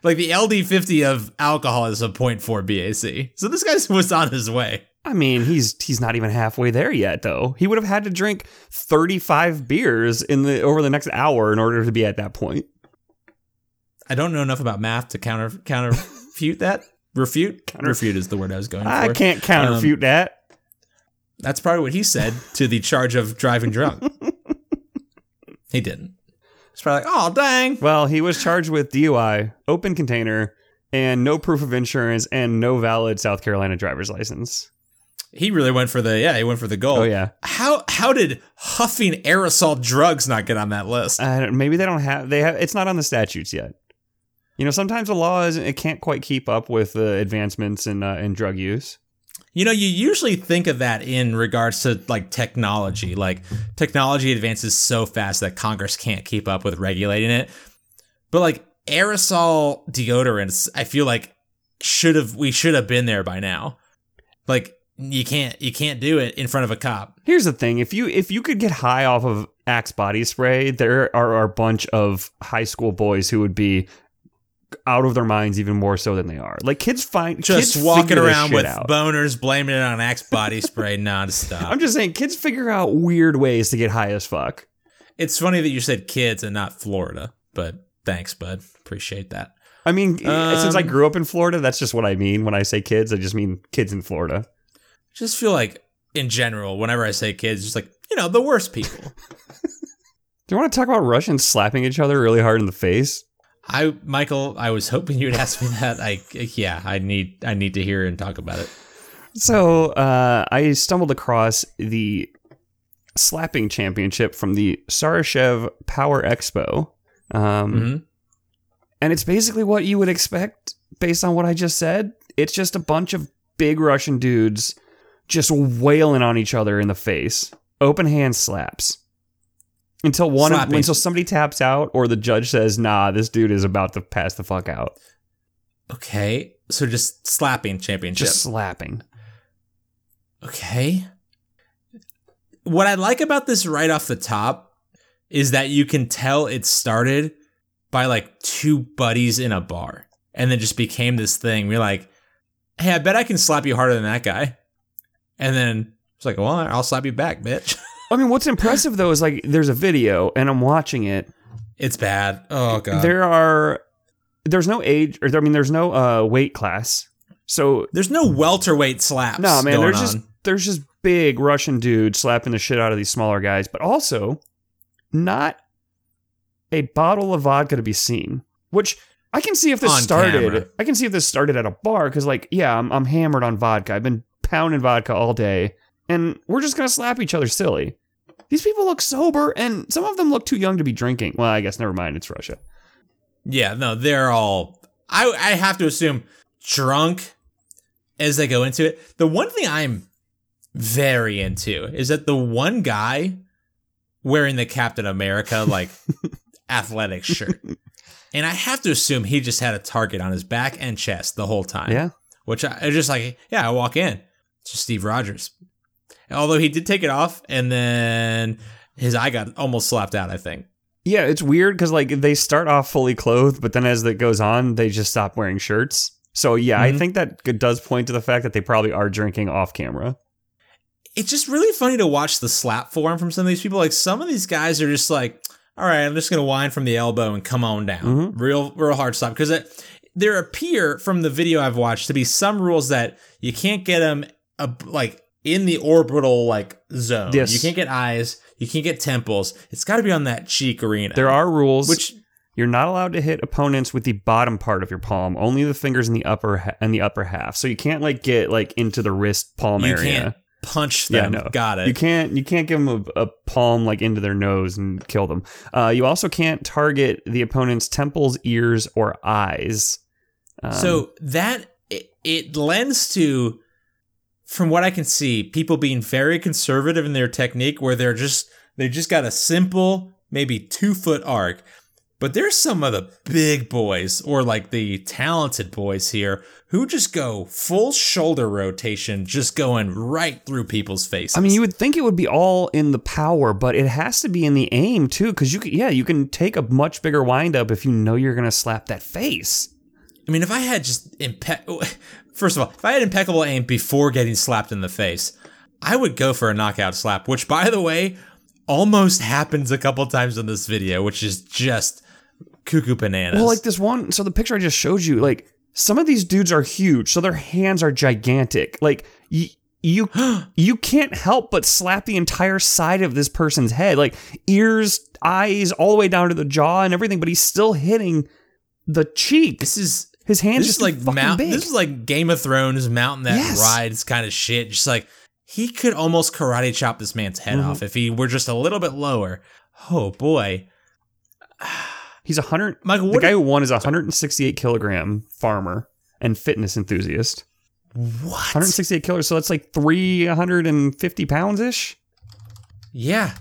like the LD50 of alcohol is a 0.4 BAC. So this guy was on his way. I mean, he's he's not even halfway there yet though. He would have had to drink 35 beers in the over the next hour in order to be at that point. I don't know enough about math to counter counterfute that. Refute? Counter- Refute is the word I was going for. I can't um, counterfute that. That's probably what he said to the charge of driving drunk. he didn't. It's probably like, oh dang. Well, he was charged with DUI, open container, and no proof of insurance and no valid South Carolina driver's license. He really went for the yeah, he went for the goal. Oh yeah. How how did huffing aerosol drugs not get on that list? I don't, maybe they don't have they have it's not on the statutes yet. You know, sometimes the law is it can't quite keep up with the advancements in uh, in drug use. You know, you usually think of that in regards to like technology. Like technology advances so fast that Congress can't keep up with regulating it. But like aerosol deodorants, I feel like should have we should have been there by now. Like you can't you can't do it in front of a cop. Here's the thing: if you if you could get high off of Axe body spray, there are, a bunch of high school boys who would be out of their minds even more so than they are. Like kids find Just kids walking around with out. boners, blaming it on Axe body spray nonstop. I'm just saying, kids figure out weird ways to get high as fuck. it's funny that you said kids and not Florida, but thanks, bud. Appreciate that. I mean, since I Um, grew up in Florida, that's just what I mean when I say kids. I just mean kids in Florida. just feel like in general, whenever I say kids, just like, you know, the worst people. Do you want to talk about Russians slapping each other really hard in the face? I Michael, I was hoping you would ask me that. I yeah, I need I need to hear and talk about it. So uh, I stumbled across the slapping championship from the Sarashev Power Expo. Um, hmm And it's basically what you would expect based on what I just said. It's just a bunch of big Russian dudes just wailing on each other in the face. Open hand slaps. Until one Slapping. until somebody taps out or the judge says, nah, this dude is about to pass the fuck out. Okay. So just slapping championship. Just slapping. Okay. What I like about this right off the top is that you can tell it started by like two buddies in a bar and then just became this thing. We're like, hey, I bet I can slap you harder than that guy. And then it's like, well, I'll slap you back, bitch. I mean, what's impressive though is like there's a video and I'm watching it. It's bad. Oh, God. There are there's no age or I mean there's no uh weight class. So There's no welterweight slaps. No, man, going there's just there's just big Russian dudes slapping the shit out of these smaller guys, but also not a bottle of vodka to be seen. Which I can see if this On started. camera. I can see if this started at a bar because, like, yeah, I'm, I'm hammered on vodka. I've been pounding vodka all day, and we're just gonna slap each other silly. These people look sober, and some of them look too young to be drinking. Well, I guess never mind. It's Russia. Yeah, no, they're all. I I have to assume drunk as they go into it. The one thing I'm very into is that the one guy wearing the Captain America like athletic shirt, and I have to assume he just had a target on his back and chest the whole time. Yeah. which I, just like. Yeah, I walk in, it's just Steve Rogers. Although he did take it off, and then his eye got almost slapped out. I think. Yeah, it's weird because like they start off fully clothed, but then as it goes on, they just stop wearing shirts. So yeah, I Mhm. think that does point to the fact that they probably are drinking off camera. it's just really funny to watch the slap form from some of these people. Like some of these guys are just like, all right, I'm just gonna whine from the elbow and come on down, Mhm. real, real hard slap. Because there appear from the video I've watched to be some rules that you can't get them uh, like in the orbital like zone. Yes. You can't get eyes. You can't get temples. It's got to be on that cheek arena. There are rules which you're not allowed to hit opponents with the bottom part of your palm, only the fingers in the upper ha- and the upper half. So you can't like get like into the wrist palm you area. can't punch Yeah, them. no. Got it. You can't you can't give them a, a palm like into their nose and kill them. Uh, you also can't target the opponent's temples, ears, or eyes. Um, so that it, it lends to from what i can see people being very conservative in their technique where they're just they just got a simple maybe two foot arc. But there's some of the big boys, or like the talented boys here, who just go full shoulder rotation, just going right through people's faces. I mean, you would think it would be all in the power, but it has to be in the aim too, because you can, yeah, you can take a much bigger windup if you know you're gonna slap that face. I mean, if I had just impe- first of all, if I had impeccable aim before getting slapped in the face, I would go for a knockout slap. Which, by the way, almost happens a couple times in this video, which is just cuckoo bananas. Well, like this one, so the picture I just showed you, like some of these dudes are huge, so their hands are gigantic. Like you, you, you can't help but slap the entire side of this person's head, like ears, eyes, all the way down to the jaw and everything. But he's still hitting the cheek. this is His hands this just is like mount. big. This is like Game of Thrones, mountain that Yes. rides kind of shit. Just like he could almost karate chop this man's head Mhm. off if he were just a little bit lower. Oh boy, He's a hundred. Michael, The guy who won is a 168 kilogram farmer and fitness enthusiast. what? 168 kilos, so that's like 350 pounds ish. Yeah.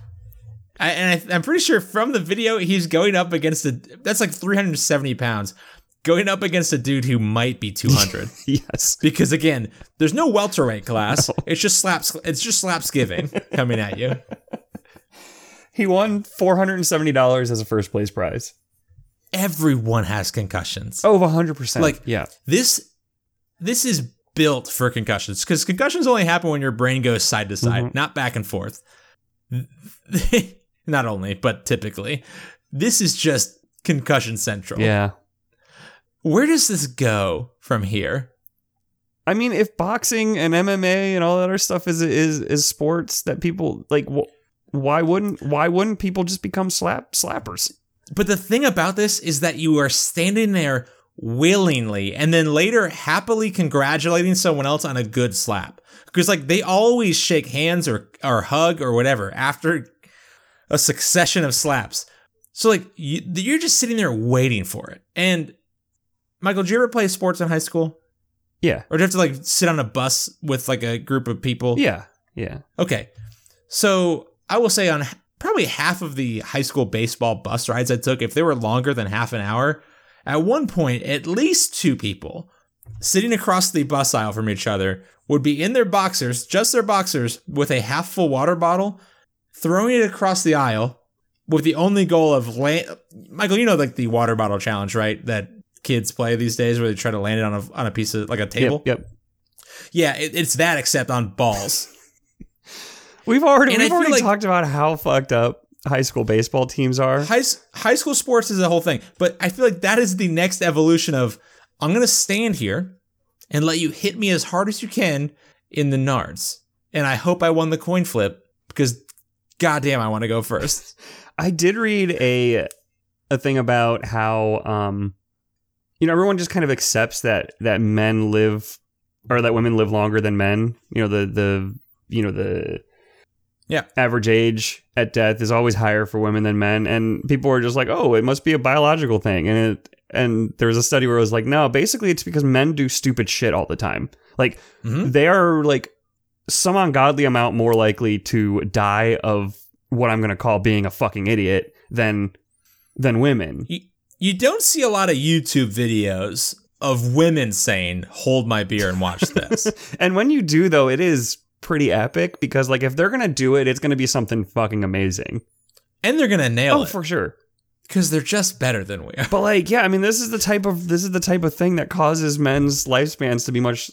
I, and I, I'm pretty sure from the video he's going up against a that's like 370 pounds, going up against a dude who might be 200. Yes. because again, there's no welterweight class. It's just slaps. It's just slaps giving coming at you. He won $470 as a first place prize. Everyone has concussions. Oh, 100%. Like- yeah. This this is built for concussions because concussions only happen when your brain goes side to side, Mhm. not back and forth. not only, but typically, this is just concussion central. Yeah. Where does this go from here? I mean, if boxing and MMA and all that other stuff is is is sports that people like, wh- why wouldn't why wouldn't people just become slap slappers? But the thing about this is that you are standing there willingly and then later happily congratulating someone else on a good slap. Because like they always shake hands or or hug or whatever after a succession of slaps. So like you, you're just sitting there waiting for it. And Michael, did you ever play sports in high school? Yeah. Or do you have to like sit on a bus with like a group of people? Yeah. Yeah. Okay. So I will say on probably half of the high school baseball bus rides I took, if they were longer than half an hour, at one point, at least two people sitting across the bus aisle from each other would be in their boxers, just their boxers, with a half full water bottle, throwing it across the aisle with the only goal of land. Michael, you know, like the water bottle challenge, right? That kids play these days where they try to land it on a, on a piece of like a table. Yep. yep. Yeah, it, it's that except on balls. We've already And we've already like- talked about how fucked up high school baseball teams are. high high school sports is a whole thing, but I feel like that is the next evolution of I'm gonna stand here and let you hit me as hard as you can in the nards, and I hope I won the coin flip because goddamn I want to go first. I did read a a thing about how um you know everyone just kind of accepts that that men live or that women live longer than men. You know the the you know the Yeah. average age at death is always higher for women than men and people are just like, "Oh, it must be a biological thing." And it and there was a study where it was like, "No, basically it's because men do stupid shit all the time." Like Mhm. they are like some ungodly amount more likely to die of what I'm going to call being a fucking idiot than than women. You, don't see a lot of YouTube videos of women saying, "Hold my beer and watch this." And when you do though, it is pretty epic because like if they're going to do it, it's going to be something fucking amazing. and they're gonna nail Oh, it for sure. because they're just better than we are. But like, yeah, I mean, this is the type of this is the type of thing that causes men's lifespans to be much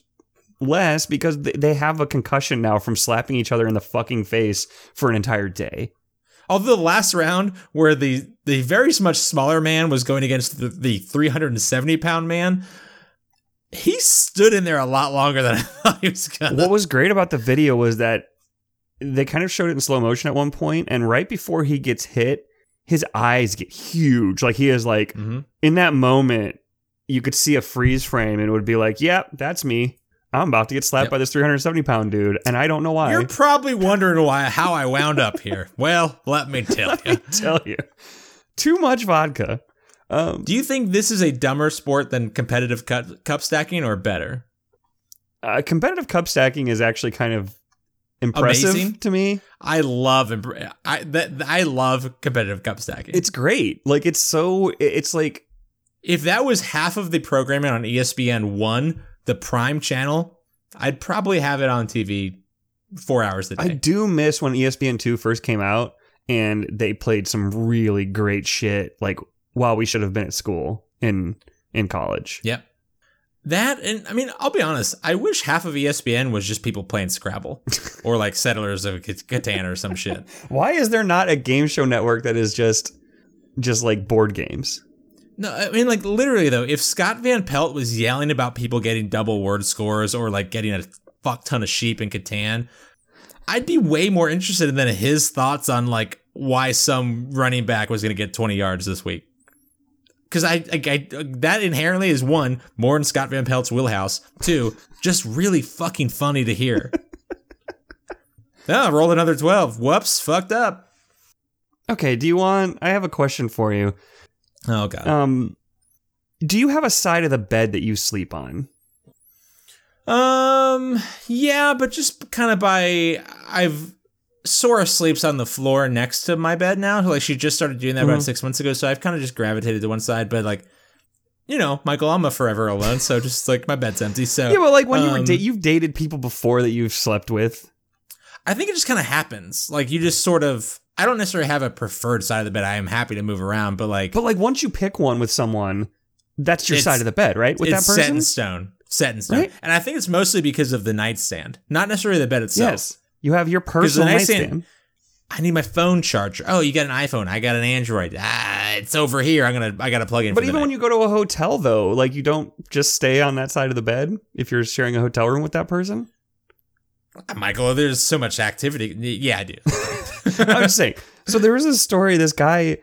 less because they have a concussion now from slapping each other in the fucking face for an entire day. Although the last round, where the the very much smaller man was going against the, the 370 pound man, he stood in there a lot longer than I thought he was gonna. what was great about the video was that they kind of showed it in slow motion at one point, and right before he gets hit, his eyes get huge. Like he is like Mhm. in that moment, you could see a freeze frame, and it would be like, "Yep, that's me. I'm about to get slapped Yep. by this 370 pound dude, and I don't know why." You're probably wondering why how I wound up here. Well, let me tell Let you. me tell you, too much vodka. Um, Do you think this is a dumber sport than competitive cup, cup stacking, or better? uh, competitive cup stacking is actually kind of impressive Amazing. to me. I love I that I love competitive cup stacking. It's great. Like it's so it's like if that was half of the programming on ESPN one, the Prime channel, I'd probably have it on TV four hours a day. I do miss when E ESPN two first came out and they played some really great shit like while we should have been at school in in college. Yep. That and I mean, I'll be honest. I wish half of ESPN was just people playing Scrabble or like Settlers of Catan or some shit. Why is there not a game show network that is just just like board games? No, I mean, like literally though, if Scott Van Pelt was yelling about people getting double word scores or like getting a fuck ton of sheep in Catan, I'd be way more interested in than his thoughts on like why some running back was going to get 20 yards this week. Because I, I, I, that inherently is one more in Scott Van Pelt's wheelhouse. Two, just really fucking funny to hear. Ah, oh, roll another 12. Whoops, fucked up. Okay, do you want I have a question for you. Oh god. Um do you have a side of the bed that you sleep on? Um, yeah, but just kind of by I've Sora sleeps on the floor next to my bed now. Like she just started doing that about Mhm. six months ago, so I've kind of just gravitated to one side. But like, you know, Michael, I'm a forever alone, so just like my bed's empty. So Yeah, but like when you were um, da- you've dated people before that you've slept with. I think it just kind of happens. Like you just sort of. I don't necessarily have a preferred side of the bed. I am happy to move around, but like But like once you pick one with someone, that's your side of the bed, right? With that set in person. stone. Set in stone. Right? And I think it's mostly because of the nightstand, not necessarily the bed itself. Yes. You have your personal nightstand- nightstand. I need my phone charger. Oh, you got an iPhone. I got an Android. Ah, it's over here. I'm gonna. I gotta plug in. But even when you go to a hotel though, like you don't just stay on that side of the bed if you're sharing a hotel room with that person. Michael, there's so much activity. Yeah, I do. I'm just saying. So there was this story. This guy,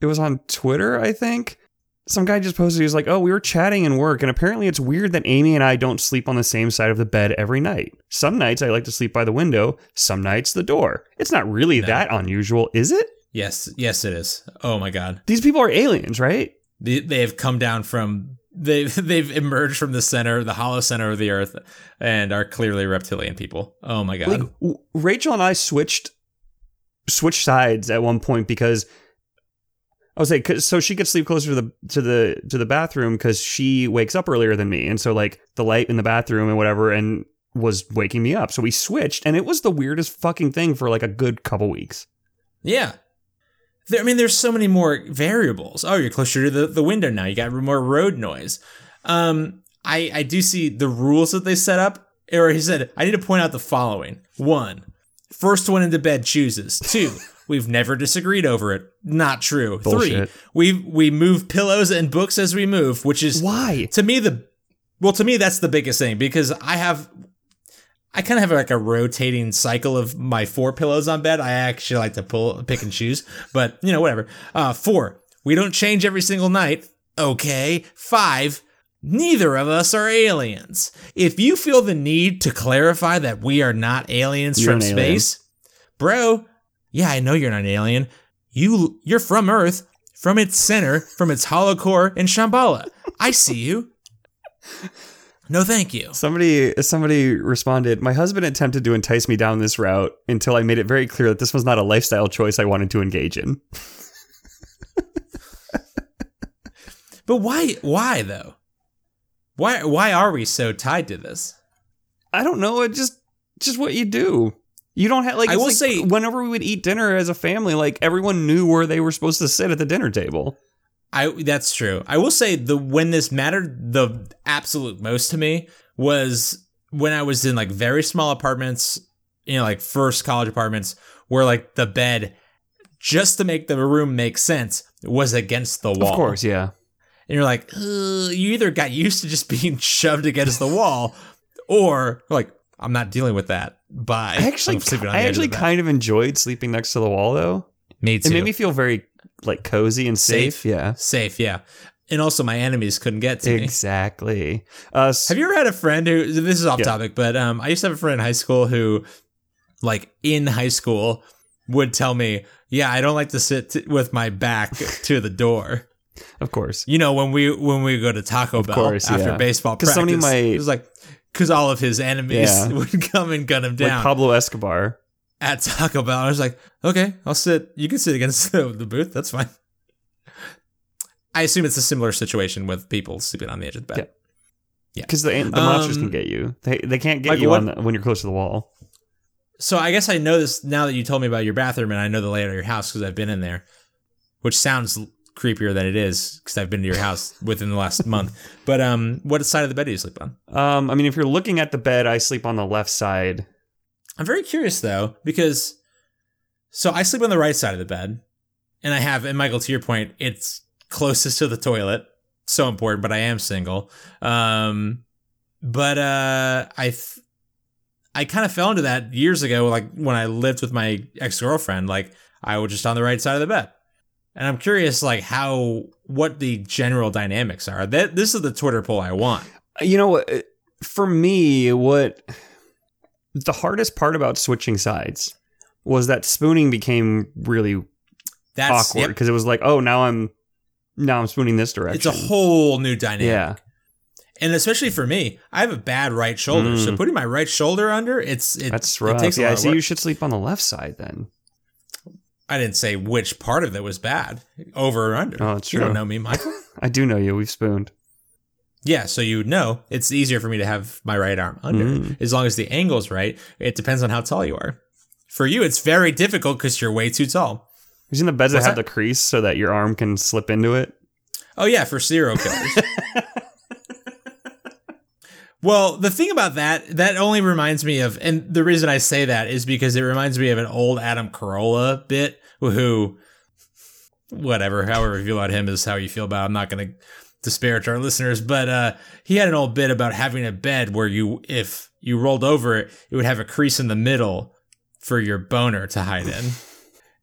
it was on Twitter, I think. Some guy just posted. He was like, "Oh, we were chatting in work, and apparently it's weird that Amy and I don't sleep on the same side of the bed every night. Some nights I like to sleep by the window. Some nights the door. It's not really No. that unusual, is it? yes, yes, it is. Oh my god, These people are aliens, right? they, they have come down from. They they've emerged from the center, the hollow center of the earth, and are clearly reptilian people. Oh my god. Like w- Rachel and I switched switched sides at one point because I was like, so she could sleep closer to the to the to the bathroom because she wakes up earlier than me, and so like the light in the bathroom and whatever, and was waking me up. So we switched, and it was the weirdest fucking thing for like a good couple weeks. Yeah. There, I mean, there's so many more variables. Oh, you're closer to the, the window now. You got more road noise. Um, I, I do see the rules that they set up. Or he said, I need to point out the following. One, first one into bed chooses. Two, we've never disagreed over it. Not true. Bullshit. Three, we we move pillows and books as we move, which is Why? to me the well to me that's the biggest thing because i have i kind of have like a rotating cycle of my four pillows on bed. I actually like to pull pick and choose but you know whatever. Uh four we don't change every single night. Okay. Five neither of us are aliens. If you feel the need to clarify that we are not aliens You're from an alien. space bro yeah i know you're not an alien. You you're from earth from its center from its hollow core in shambhala. I see you no, thank you. Somebody somebody responded, My husband attempted to entice me down this route until I made it very clear that this was not a lifestyle choice I wanted to engage in. But why? Why though? Why? Why are we so tied to this? I don't know. It just just what you do. You don't have like. I will like say- whenever we would eat dinner as a family, like everyone knew where they were supposed to sit at the dinner table. I that's true. I will say the when this mattered the absolute most to me was when I was in like very small apartments, you know, like first college apartments where like the bed just to make the room make sense was against the wall. Of course, yeah. And you're like, you either got used to just being shoved against the wall or like I'm not dealing with that. Bye. I actually, I'm sleeping on I edge of actually kind of enjoyed sleeping next to the wall, though. me too. It made me feel very like cozy and safe. Safe? Yeah, safe, yeah. And also my enemies couldn't get to me. exactly. Uh, Have you ever had a friend who this is off Yeah. topic, but um I used to have a friend in high school who like in high school would tell me, "Yeah, I don't like to sit t- with my back to the door." of course. You know, when we when we go to Taco Bell course, after yeah. baseball practice. might- it was like because all of his enemies Yeah. would come and gun him down. like Pablo Escobar. At Taco Bell. I was like, okay, I'll sit. You can sit against the, the booth. That's fine. I assume it's a similar situation with people sleeping on the edge of the bed. Yeah, because the the monsters can Um, get you. They they can't get Michael, you what- on the, when you're close to the wall. So I guess I know this now that you told me about your bathroom, and I know the layout of your house because I've been in there, which sounds creepier than it is because I've been to your house within the last month. But um, what side of the bed do you sleep on? Um, I mean, if you're looking at the bed, I sleep on the left side. I'm very curious though because so I sleep on the right side of the bed, and I have, and Michael, to your point, it's closest to the toilet. So important, but I am single. Um, but uh, I. I kind of fell into that years ago, like when I lived with my ex girlfriend. Like I was just on the right side of the bed, and I'm curious, like how what the general dynamics are. That this is the Twitter poll I want. You know what? For me, what the hardest part about switching sides was that spooning became really That's awkward yep, because it was like, oh, now I'm now I'm spooning this direction. it's a whole new dynamic. yeah. and especially for me, I have a bad right shoulder, so Mm. putting my right shoulder under it's it, That's it rough. takes a yeah, lot of so work. you should sleep on the left side then. I didn't say which part of it was bad, over or under. Oh, that's You don't know me, Michael. I do know you. We've spooned. Yeah, so you know it's easier for me to have my right arm under Mm. as long as the angle's right. It depends on how tall you are. For you, it's very difficult because you're way too tall. You seen the beds What's that have that? the crease so that your arm can slip into it? Oh yeah, for serial killers. well, the thing about that that only reminds me of, and the reason I say that is because it reminds me of an old Adam Carolla bit, who, whatever, however you feel about him is how you feel about. I'm not going to disparage our listeners, but uh, he had an old bit about having a bed where you, if you rolled over it, it would have a crease in the middle for your boner to hide in.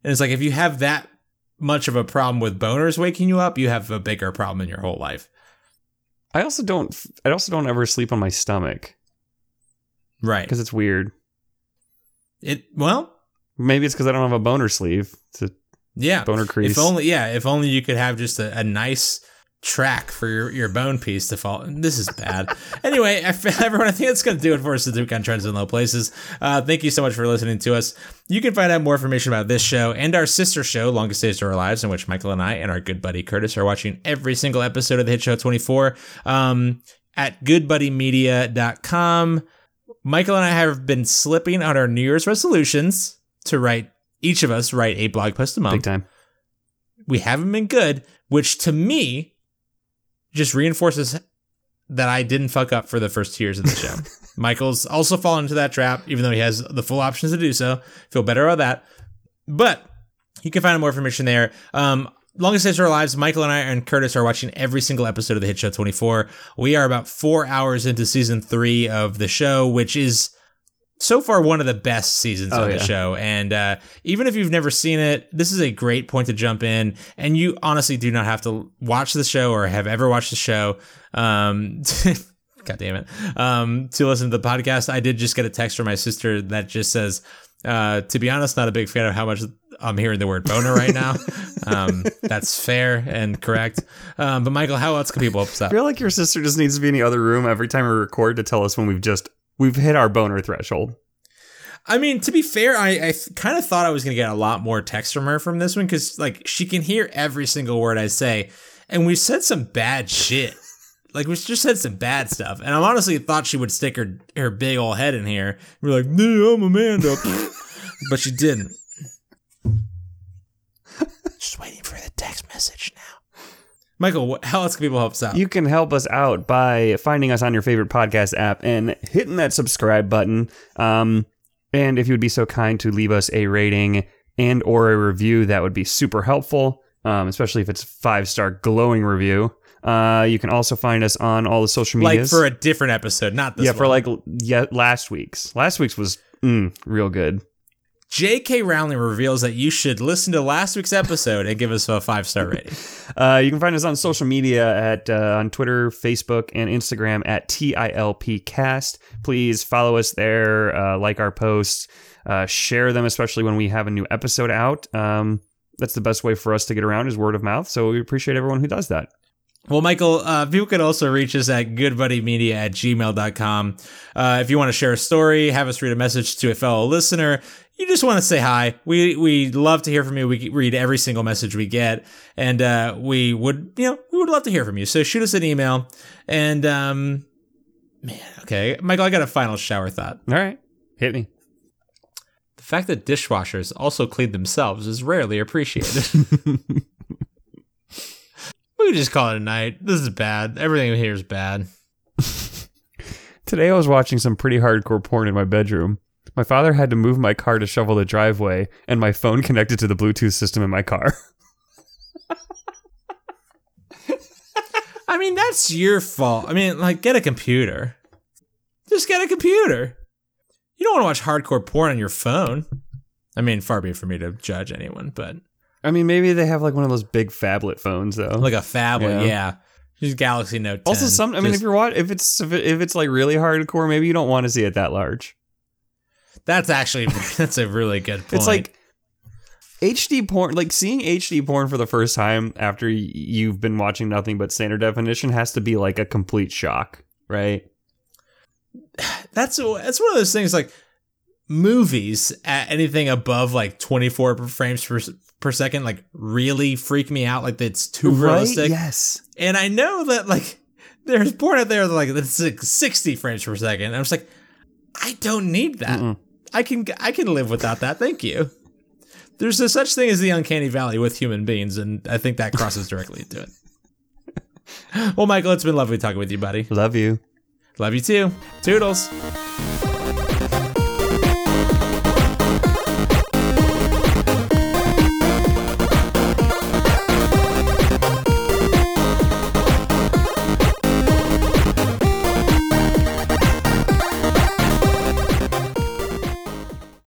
And it's like if you have that much of a problem with boners waking you up, you have a bigger problem in your whole life. I also don't. I also don't ever sleep on my stomach Right. because it's weird. It well, Maybe it's because I don't have a boner sleeve. A yeah. boner crease. If only yeah, if only you could have just a, a nice track for your, your bone piece to fall. This is bad. anyway, everyone, I think that's going to do it for us this week on Trends in Low Places. Uh, thank you so much for listening to us. You can find out more information about this show and our sister show, Longest Days to Our Lives, in which Michael and I and our good buddy Curtis are watching every single episode of the Hit Show 24 um, at goodbuddymedia.com. Michael and I have been slipping on our New Year's resolutions to write, each of us write a blog post a month big time. we haven't been good, which to me just reinforces that I didn't fuck up for the first two years of the show. Michael's also fallen into that trap, even though he has the full options to do so. Feel better about that. But you can find more information there. Um, Longest Days of Our Lives, Michael and I and Curtis are watching every single episode of the Hit Show 24. We are about four hours into season three of the show, which is so far one of the best seasons Oh, of the yeah. show. And uh, even if you've never seen it, this is a great point to jump in. And you honestly do not have to watch the show or have ever watched the show. Um, God damn it. Um, to listen to the podcast, I did just get a text from my sister that just says, uh, to be honest, not a big fan of how much I'm hearing the word boner right now. um, that's fair and correct. Um, but Michael, how else can people help us I feel like your sister just needs to be in the other room every time we record to tell us when we've just we've hit our boner threshold. I mean, to be fair, I, I kind of thought I was going to get a lot more text from her from this one because, like, she can hear every single word I say. And we said some bad shit. Like, we just said some bad stuff. And I honestly thought she would stick her, her big old head in here. We're like, no, I'm Amanda. but she didn't. Just waiting for the text message now. Michael, how else can people help us out? You can help us out by finding us on your favorite podcast app and hitting that subscribe button. Um, and if you would be so kind to leave us a rating and or a review, that would be super helpful. Um, especially if it's a five star glowing review. Uh, you can also find us on all the social media. like for a different episode, not this yeah, one. for like yeah, last week's. Last week's was mm, real good. J.K. Rowling reveals that you should listen to last week's episode and give us a five star rating. Uh, you can find us on social media at uh, on Twitter, Facebook, and Instagram at TILPcast. Please follow us there, uh, like our posts, uh, share them, especially when we have a new episode out. Um, that's the best way for us to get around is word of mouth. So we appreciate everyone who does that. Well, Michael, uh, people can also reach us at goodbuddymedia at gmail.com. Uh, if you want to share a story, have us read a message to a fellow listener, you just want to say hi. We we love to hear from you. We read every single message we get, and uh, we would you know we would love to hear from you. So shoot us an email, and um, man, okay, Michael, I got a final shower thought. All right, hit me. The fact that dishwashers also clean themselves is rarely appreciated. we could just call it a night. This is bad. Everything here is bad. Today I was watching some pretty hardcore porn in my bedroom. My father had to move my car to shovel the driveway, and my phone connected to the Bluetooth system in my car. I mean, that's your fault. I mean, like, get a computer. Just get a computer. You don't want to watch hardcore porn on your phone. I mean, far be it for me to judge anyone, but I mean, maybe they have like one of those big phablet phones though. like a phablet, Yeah. yeah. Just Galaxy Note 10. also, some. I mean, if you're wa- if it's if, it, if it's like really hardcore, maybe you don't want to see it that large. That's actually that's a really good point. It's like HD porn, like seeing HD porn for the first time after you've been watching nothing but standard definition has to be like a complete shock, right? that's that's one of those things like movies at anything above like 24 frames per, per second like really freak me out like it's too realistic Yes. and i know that like there's porn out there that like that's like 60 frames per second and i'm just like i don't need that Mm-mm. I can i can live without that. Thank you. There's no such thing as the uncanny valley with human beings and i think that crosses directly into it. Well michael it's been lovely talking with you buddy. Love you. love you too. Toodles